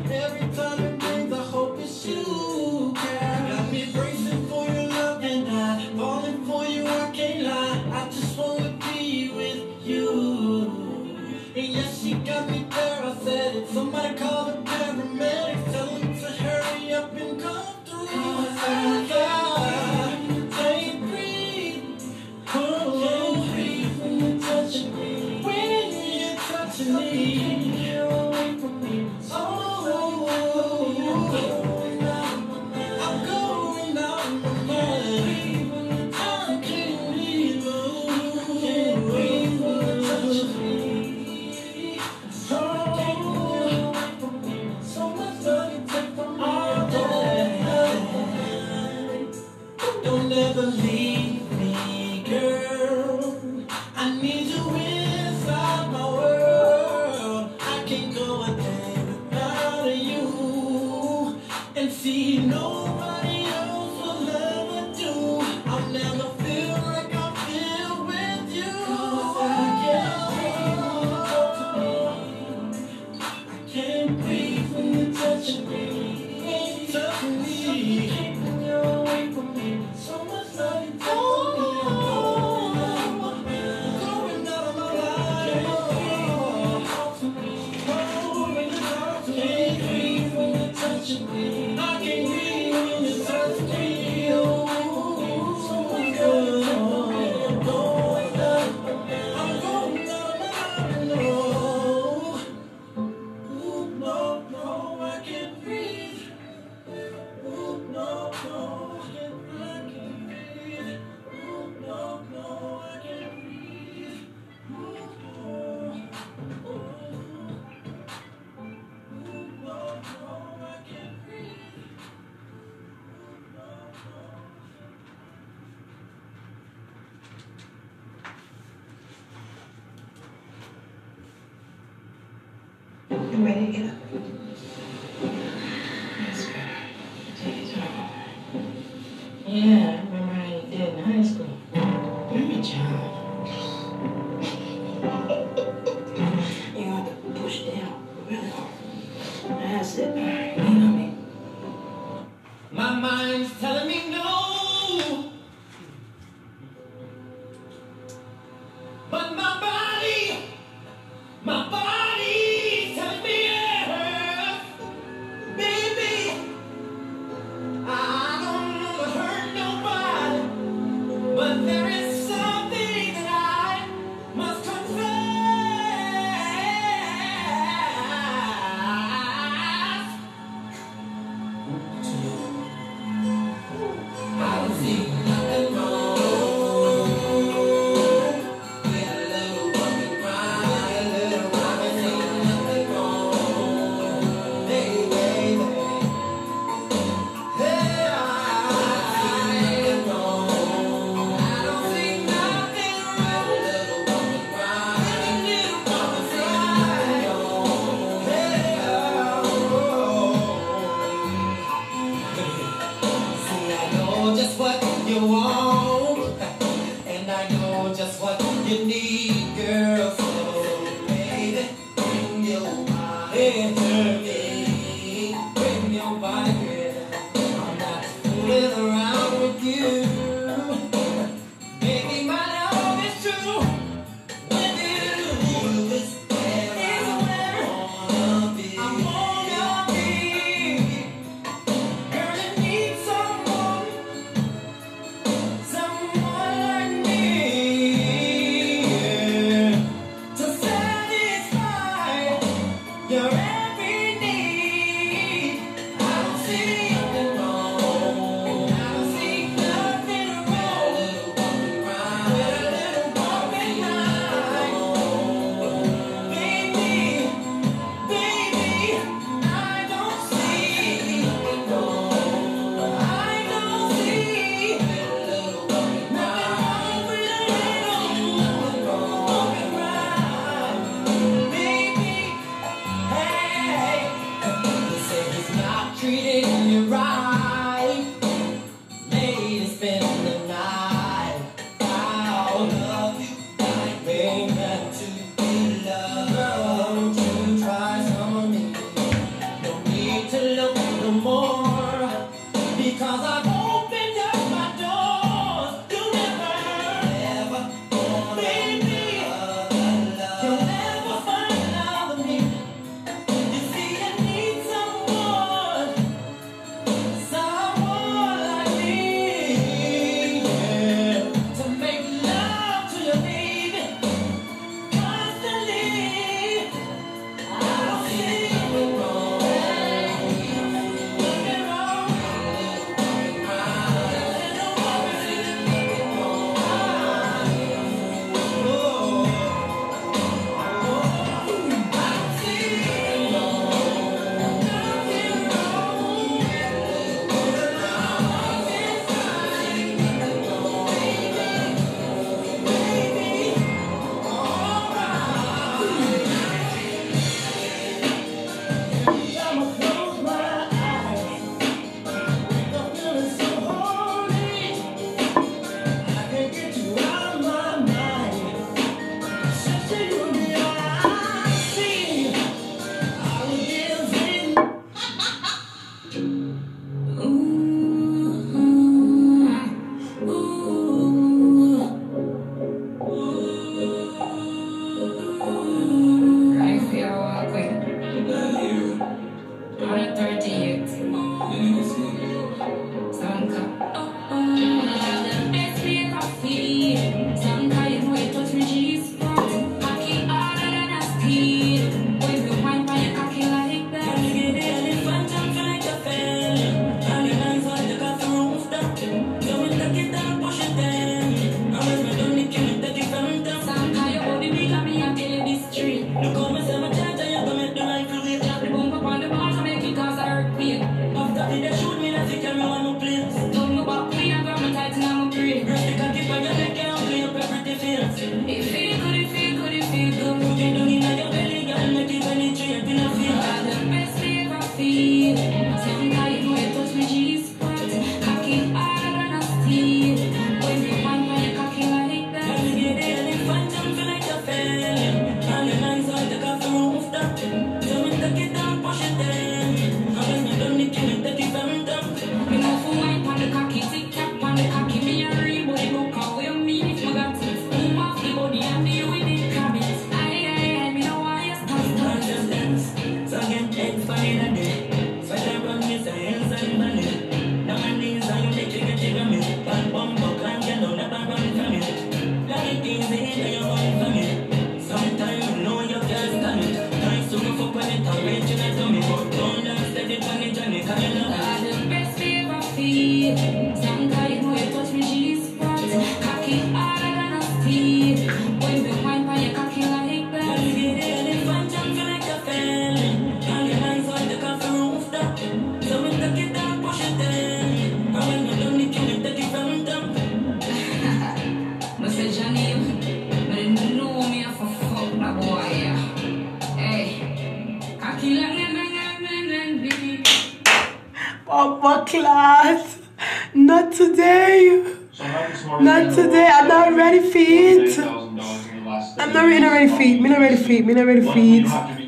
For it. I'm not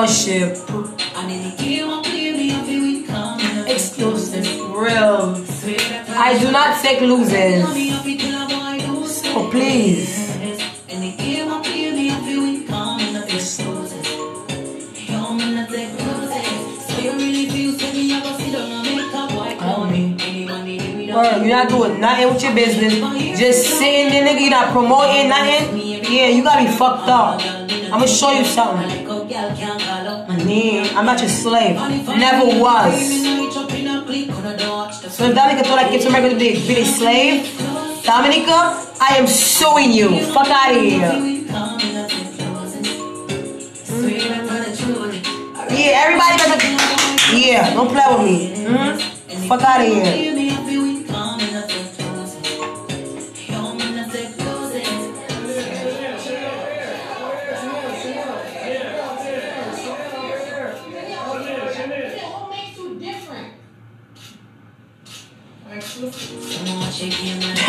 Entrepreneurship. Exclusive. Real. I do not take losers. Oh, please. You're not doing nothing with your business. Just sitting there, nigga. You're not promoting nothing. Yeah, you gotta be fucked up. I'm gonna show you something. I'm not your slave. Never was. So if nigga thought I get to America to be, a slave, Dominica, I am suing you. Fuck out of here. Yeah, everybody better. Yeah, don't play with me. Mhm. Fuck out of here.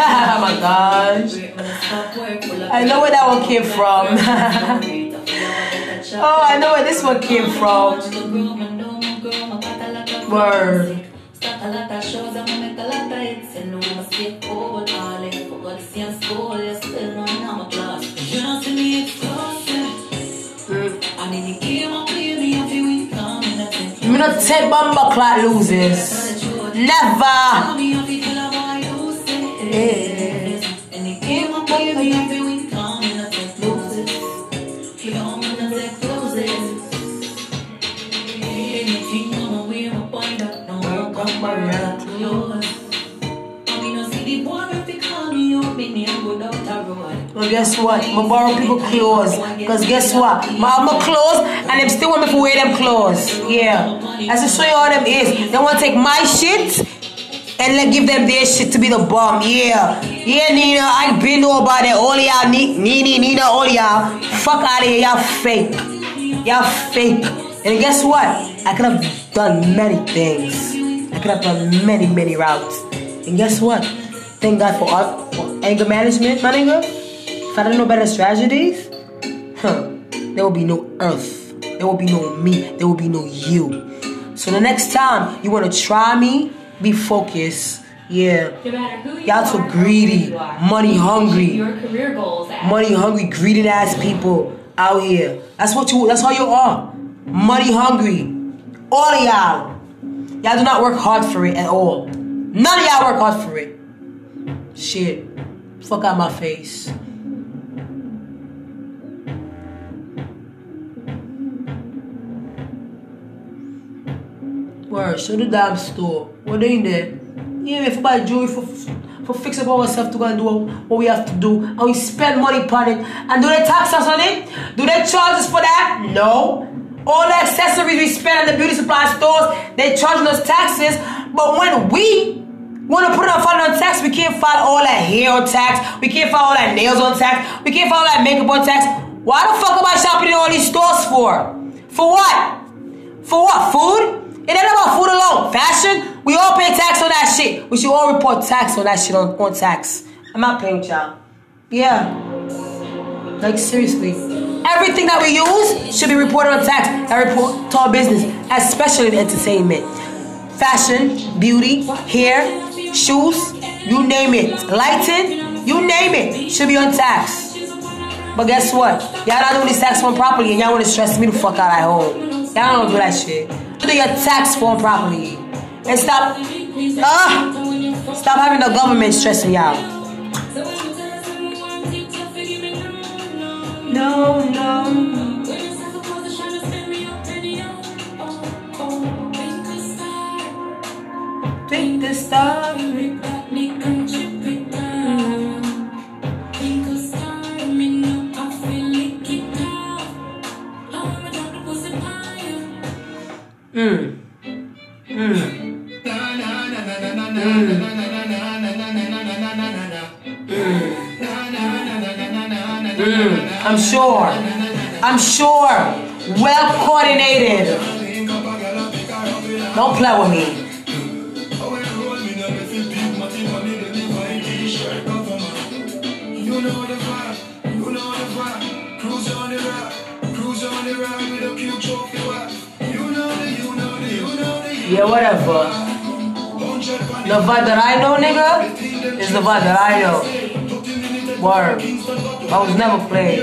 oh my gosh. I know where that one came from. oh, I know where this one came from. Word. Me not take bomber clot losers. Never. Well, guess what? I borrow people clothes. Because guess what? My, my clothes and them still want me to wear them clothes. Yeah. As to show you how them is. They want to take my shit and let give them their shit to be the bomb. Yeah. Yeah, Nina, I been know about that. All y'all, Ni- Nini, Nina, all y'all. Fuck out of here, y'all fake. Y'all fake. And guess what? I could have done many things. I could have done many, many routes. And guess what? Thank God for, art, for anger management, my nigga. If I didn't know better strategies, huh, there will be no earth. There will be no me. There will be no you. So the next time you want to try me, be focused. Yeah. No matter who you Y'all too greedy, money hungry, Your career goals at money hungry, greedy ass people out here. That's what you. That's how you are. Money hungry. All of y'all. Y'all do not work hard for it at all. None of y'all work hard for it. Shit. Fuck out my face. Word, show the damn store. What in there? Yeah, if buy jewelry for for fix up ourselves to go and do what we have to do, and we spend money upon it. And do they tax us on it? Do they charge us for that? No. All the accessories we spend at the beauty supply stores, they charging us taxes. But when we want to put our on file on tax, we can't file all that hair on tax. We can't file all that nails on tax. We can't file all that makeup on tax. Why the fuck am I shopping in all these stores for? For what? For what? Food? It ain't about food alone. Fashion? We all pay tax on that shit. We should all report tax on that shit on, on tax. I'm not paying y'all. Yeah. Like seriously. Everything that we use should be reported on tax. That report to our business, especially in entertainment. Fashion, beauty, hair, shoes, you name it. Lighting, you name it. Should be on tax. But guess what? Y'all not doing this tax form properly and y'all want to stress me the fuck out at home. Y'all don't do that shit. Do your tax form properly. And stop, ah, stop having the government stressing y'all. No, no. Think the star. Mm. Mm. Mm. I'm sure. I'm sure. Well coordinated. Don't play with me. Yeah, whatever. The vibe that I know, nigga, is the vibe that I know. Word. I was never played.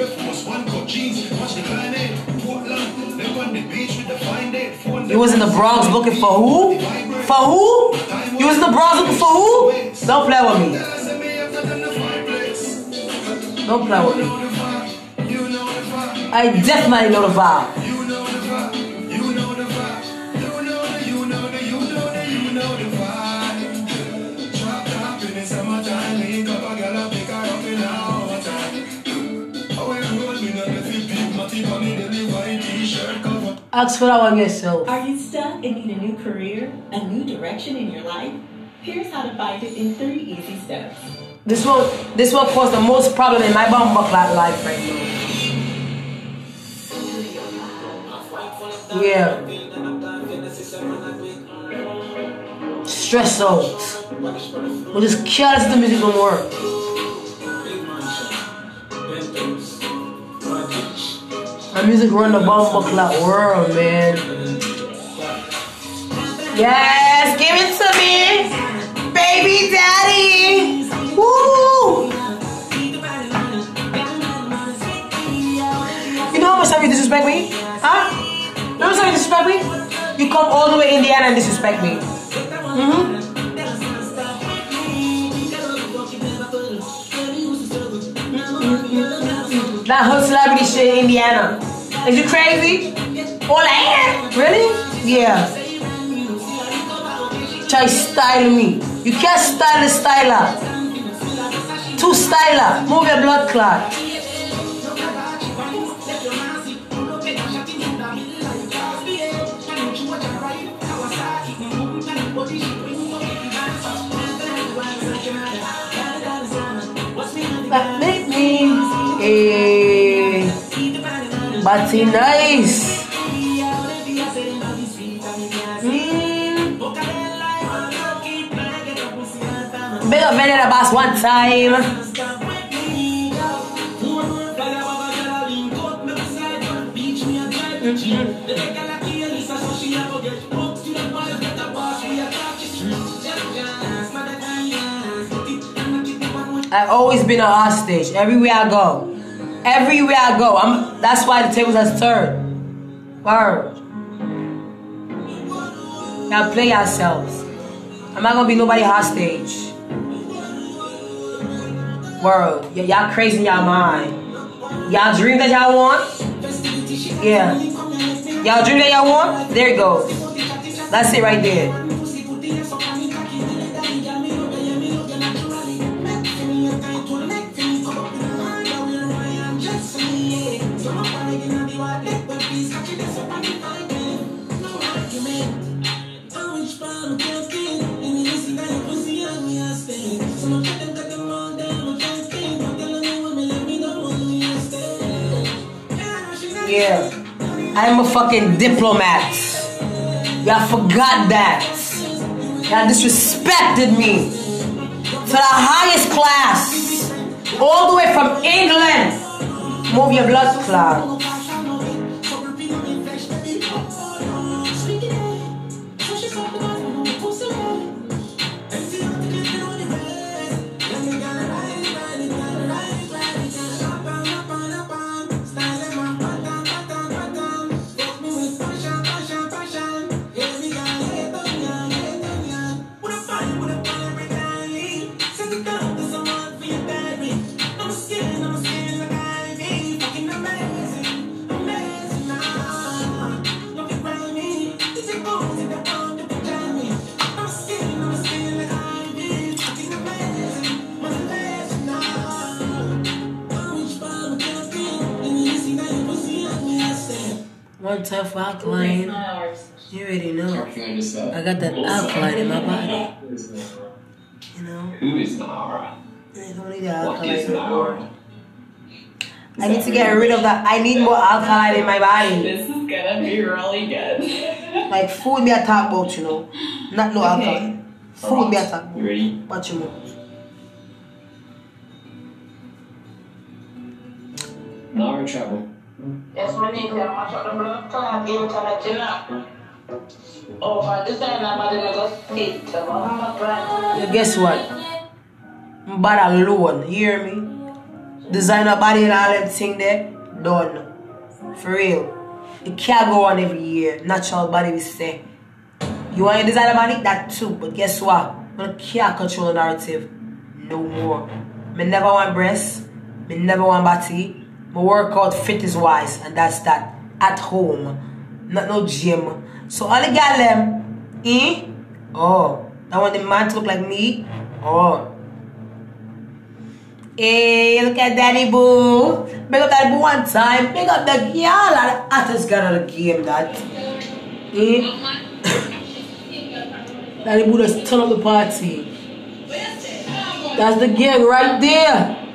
You was in the Bronx looking for who? For who? You was in the Bronx looking for who? Don't play with me. Don't play with me. I definitely know the vibe. Ask for that one yourself. Are you stuck and need a new career, a new direction in your life? Here's how to find it in three easy steps. This will this will cause the most problem in my bum buckler life right now. Yeah. Stress out. We just careless the music don't work. My music run the bum buckler world, man. Yes, give it to me, baby daddy. Woo! You know how much time you disrespect me? Huh? You know how much time you disrespect me? You come all the way in the Indiana and disrespect me. Mm-hmm. That whole celebrity shit in Indiana. Is you crazy? All that? Really? Yeah. Try styling me. You can't style a styler. Two styler. Move your blood clot. Nice. Mm. Big up Vanilla Boss one time. I've always been a hostage. Everywhere I go. Everywhere I go. I'm that's why the tables has turned. Word. Now play yourselves. I'm not gonna be nobody hostage. World. Y'all crazy in y'all mind. Y'all dream that y'all want? Yeah. Y'all dream that y'all want? There it goes. That's it right there. I'm a fucking diplomat. Y'all forgot that. Y'all disrespected me to the highest class. All the way from England. Move your blood clot. One time for alkaline. You already know. I got that alkaline in my body. You know? Who is Nara? I don't need that What alkaline anymore. I need to get rid of that. I need more alkaline in my body. This is gonna be really good. Like food me I talk about, you know. Not no Okay. alkaline. Food me I talk about. You ready? What you know? Nara travel. Yes, my name is Mash up the blood clot internet, you know. This time, I'm going to sit. I'm not trying. Yeah, guess what? I'm bad alone. You hear me? Designer body and all them thing there. Done. For real. It can't go on every year. Natural body we say. You want your designer body? That too. But guess what? I can't control the narrative. No more. Me never want breasts. Me never want body. My workout fitness wise. And that's that. At home. Not no gym. So all the gal them, eh? Oh, that want the man to look like me? Oh. Hey, look at Daddy Boo. Big up Daddy Boo one time. Big up the girl. The hottest girl of the game, that. Eh? Daddy Boo just turn up the party. That's the gig right there.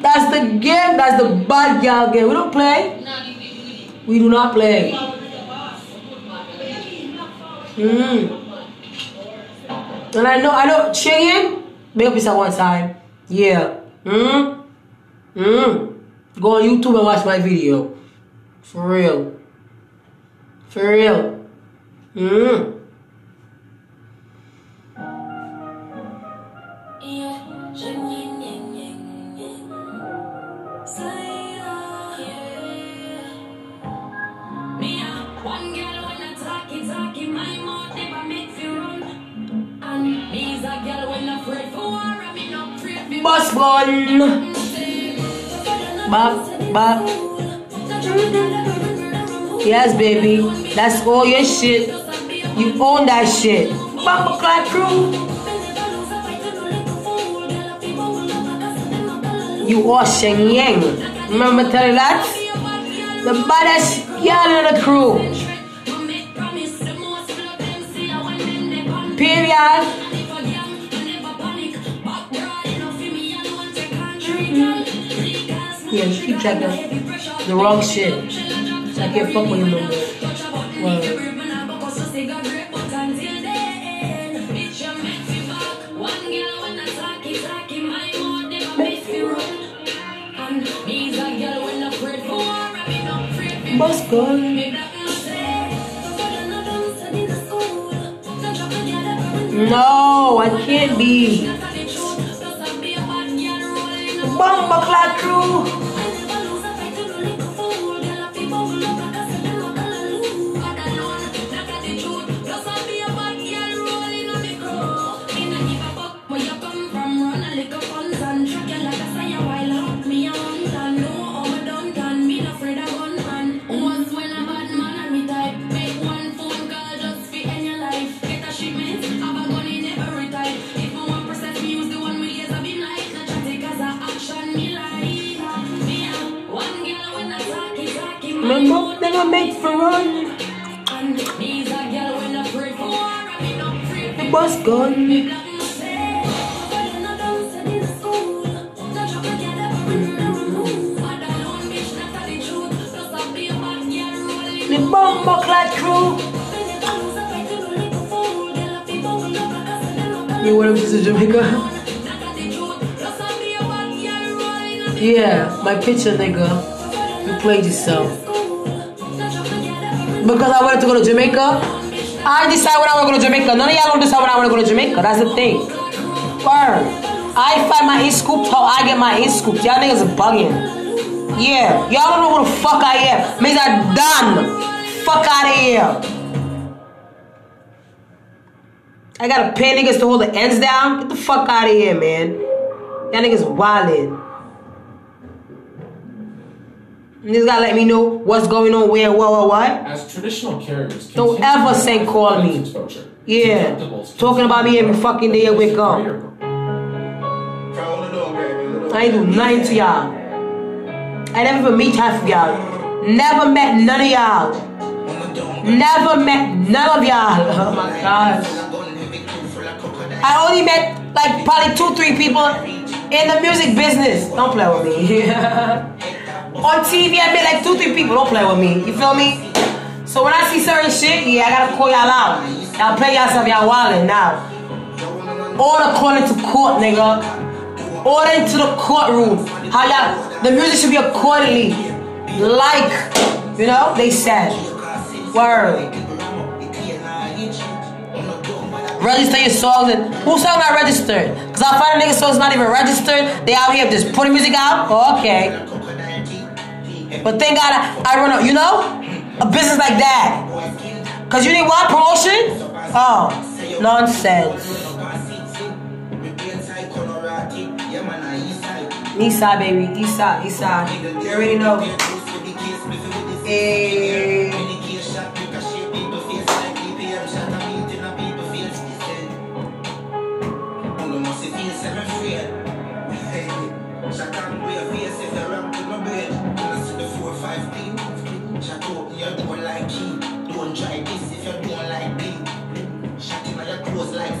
That's the game. That's the bad girl game. We don't play. We do not play. Mm. And I know, I know, Chingin, make up yourself one time. Yeah. Mm. Mm. Go on YouTube and watch my video. For real. For real. Mm. Bop, bop. Yes, baby. That's all your shit. You own that shit. Bumper Clyde crew. You are Sheng Yang. Remember tell that? The baddest girl in the crew. Period. Yeah, just keep of the wrong shit. I can't fuck with him no more. Word. What's? No, I can't be. Bomba Clock Crew. Gone. The bomber clad crew. You want to visit Jamaica? Yeah, my picture, nigga. You played yourself. Because I wanted to go to Jamaica, I decide when I want to go to Jamaica. None of y'all don't decide when I want to go to Jamaica. That's the thing. Word. I find my in scoops how I get my in scoops. Y'all niggas are bugging. Yeah, y'all don't know who the fuck I am. Means I done. Fuck out of here. I gotta pay niggas to hold the ends down. Get the fuck out of here, man. Y'all niggas wildin'. Niggas gotta let me know what's going on, where, what, what, what. As traditional carriers, Don't ever to say call me. exposure. Yeah. Deductibles Talking about me every fucking day I wake up. I ain't do nothing to y'all. I never even meet half of y'all. Never met none of y'all. Never met none of y'all. Oh my gosh. I only met like probably two, three people in the music business. Don't play with me. On TV, I met like two, three people. Don't play with me. You feel me? So when I see certain shit, yeah, I gotta call y'all out. Y'all play yourself, y'all wildin' now. Order calling to court, nigga. Order into the courtroom. How y'all, the music should be accordingly. Like, you know, they said. Word. Register your songs and whose song not registered? Cause I find a nigga song's not even registered. They out here just putting music out. Okay. But thank God I, I run a, you know, a business like that. Cause you need what promotion? Oh, nonsense. Side, baby. East side. You already know. Hey.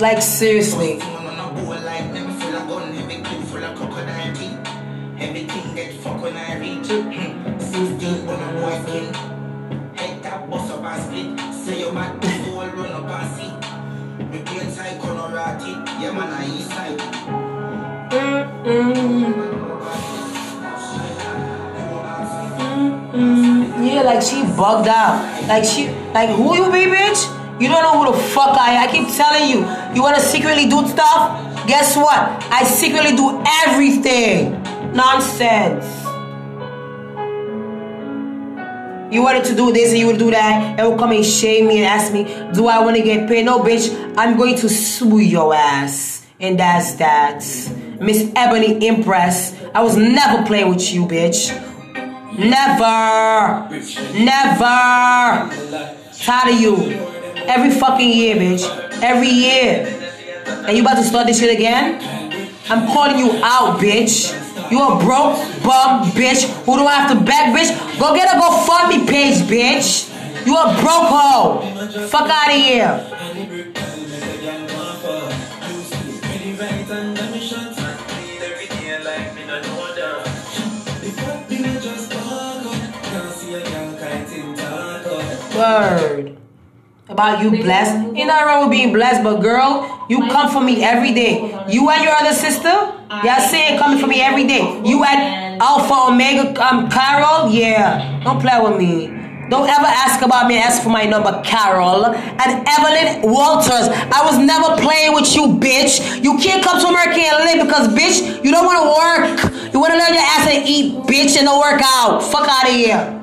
Like seriously. Everything get fuck when I reach it. 16 on a boy skin. Head tap bust up and split. Say your man full run up and see. Me brain side corner ratty. Yeah man I east side. Yeah, like she bugged out. Like she, like who you be, bitch? You don't know who the fuck I am. I keep telling you. You wanna secretly do stuff? Guess what? I secretly do everything. Nonsense. You wanted to do this and you would do that, and will come and shame me and ask me, do I want to get paid? No, bitch, I'm going to sue your ass. And that's that. Miss Ebony Impress. I was never playing with you, bitch. Never. Never. Tired of you. Every fucking year, bitch. Every year. And you about to start this shit again? I'm calling you out, bitch. You a broke bum bitch who do I have to beg, bitch. Go get a GoFundMe page, bitch. You a broke hoe. Fuck out of here. Word. About you blessed. Ain't nothing wrong with being blessed, but girl, you come for me every day. You and your other sister, y'all saying coming for me every day. You and Alpha Omega um Carol, yeah. Don't play with me. Don't ever ask about me, ask for my number, Carol. And Evelyn Walters. I was never playing with you, bitch. You can't come to America and live because, bitch, you don't want to work. You want to learn your ass and eat, bitch, and don't work out. Fuck out of here.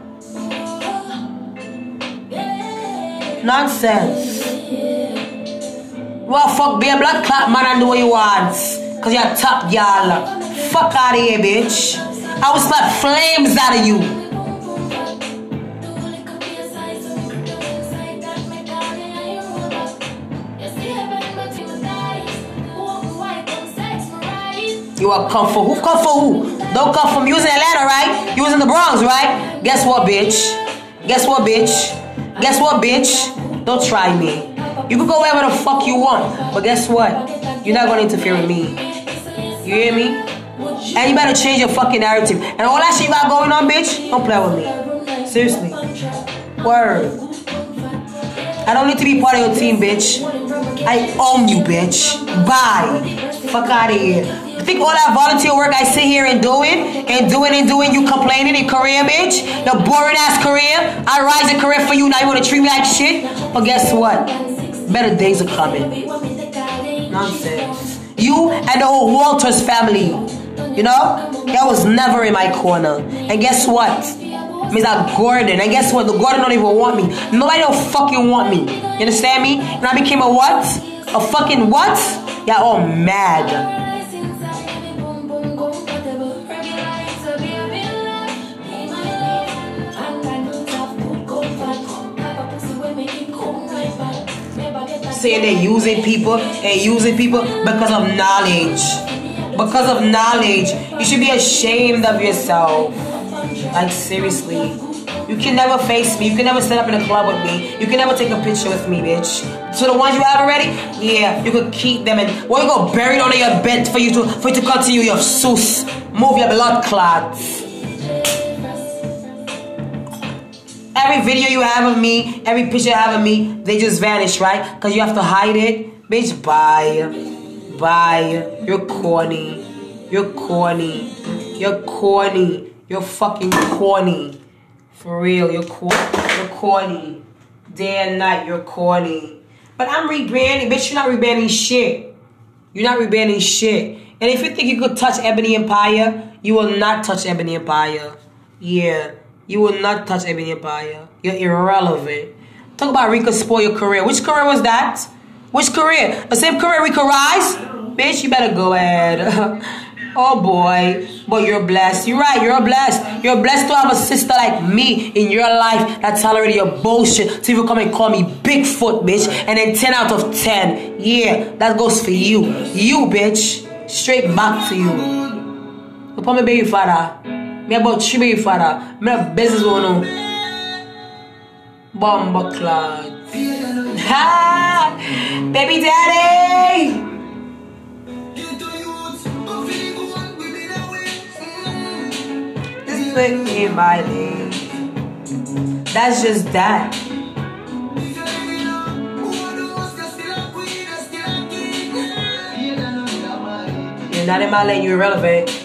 Nonsense. Well, fuck, be a blood clot man and do what you want. Cause you're top y'all. Fuck out of here, bitch. I will slap flames out of you. You are come for who? Come for who? Don't come from using Atlanta, right? You the Bronx, right? Guess what, bitch? Guess what, bitch? Guess what, bitch? Don't try me. You can go wherever the fuck you want, but guess what? You're not gonna interfere with me. You hear me? And you better change your fucking narrative. And all that shit you got going on, bitch, don't play with me. Seriously. Word. I don't need to be part of your team, bitch. I own you, bitch. Bye. Fuck out of here. Think all that volunteer work I sit here and doing and doing and doing, you complaining in career, bitch? Your boring ass career. I rise a career for you. Now you wanna treat me like shit? But guess what? Better days are coming. Nonsense. You and the whole Walters family. You know? That was never in my corner. And guess what? That Gordon. And guess what? The Gordon don't even want me. Nobody don't fucking want me. You understand me? And I became a what? A fucking what? Yeah, all mad. Saying they're using people and using people because of knowledge. Because of knowledge. You should be ashamed of yourself. Like, seriously. You can never face me. You can never stand up in a club with me. You can never take a picture with me, bitch. So the ones you have already, yeah, you could keep them and why you go buried under your bed for you to for you to continue your sus. Move your blood clots. Every video you have of me, every picture you have of me, they just vanish, right? Because you have to hide it. Bitch, bye. Bye. You're corny. You're corny. You're corny. You're fucking corny. For real, you're, cor- you're corny. Day and night, you're corny. But I'm rebranding. Bitch, you're not rebranding shit. You're not rebranding shit. And if you think you could touch Ebony Empire, you will not touch Ebony Empire. Yeah. You will not touch Ebony Empire. You're irrelevant. Talk about Rika spoil your career. Which career was that? Which career? The same career Rika Rise? Bitch, you better go ahead. oh boy. But you're blessed. You're right, you're blessed. You're blessed to have a sister like me in your life that tolerated your bullshit to even come and call me Bigfoot, bitch. And then 10 out of 10. Yeah, that goes for you. You, bitch. Straight back to you. Put me baby father. Me about baby father. Me have business on. Bomba cloud. Ha! Baby daddy! This me in my lane. That's just that. You're not in my lane, you're irrelevant.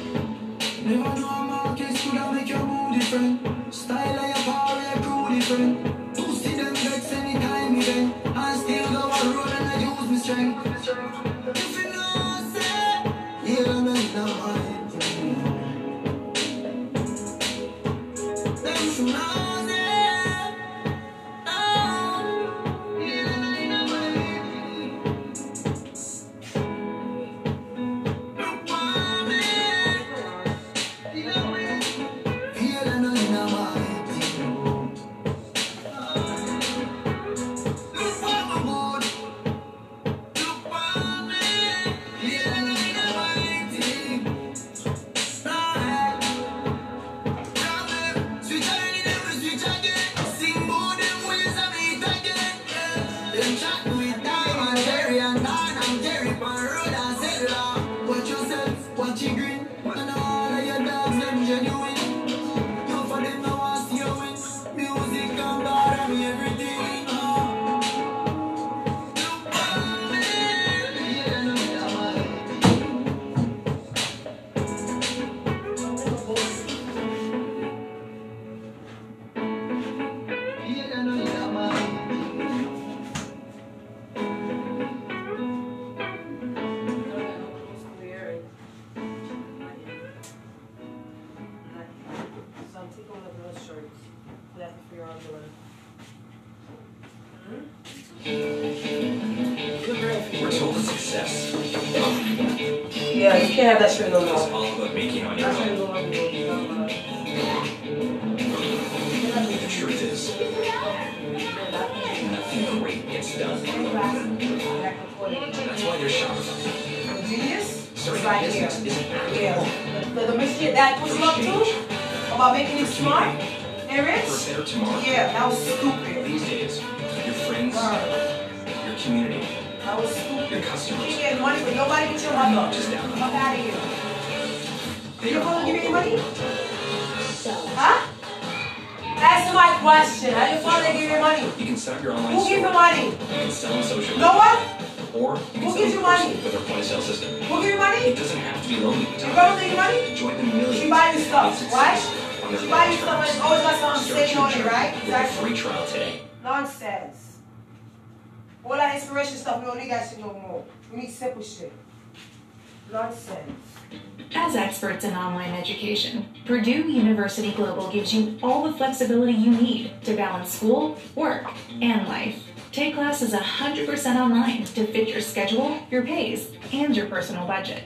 As experts in online education, Purdue University Global gives you all the flexibility you need to balance school, work, and life. Take classes 100% online to fit your schedule, your pace, and your personal budget.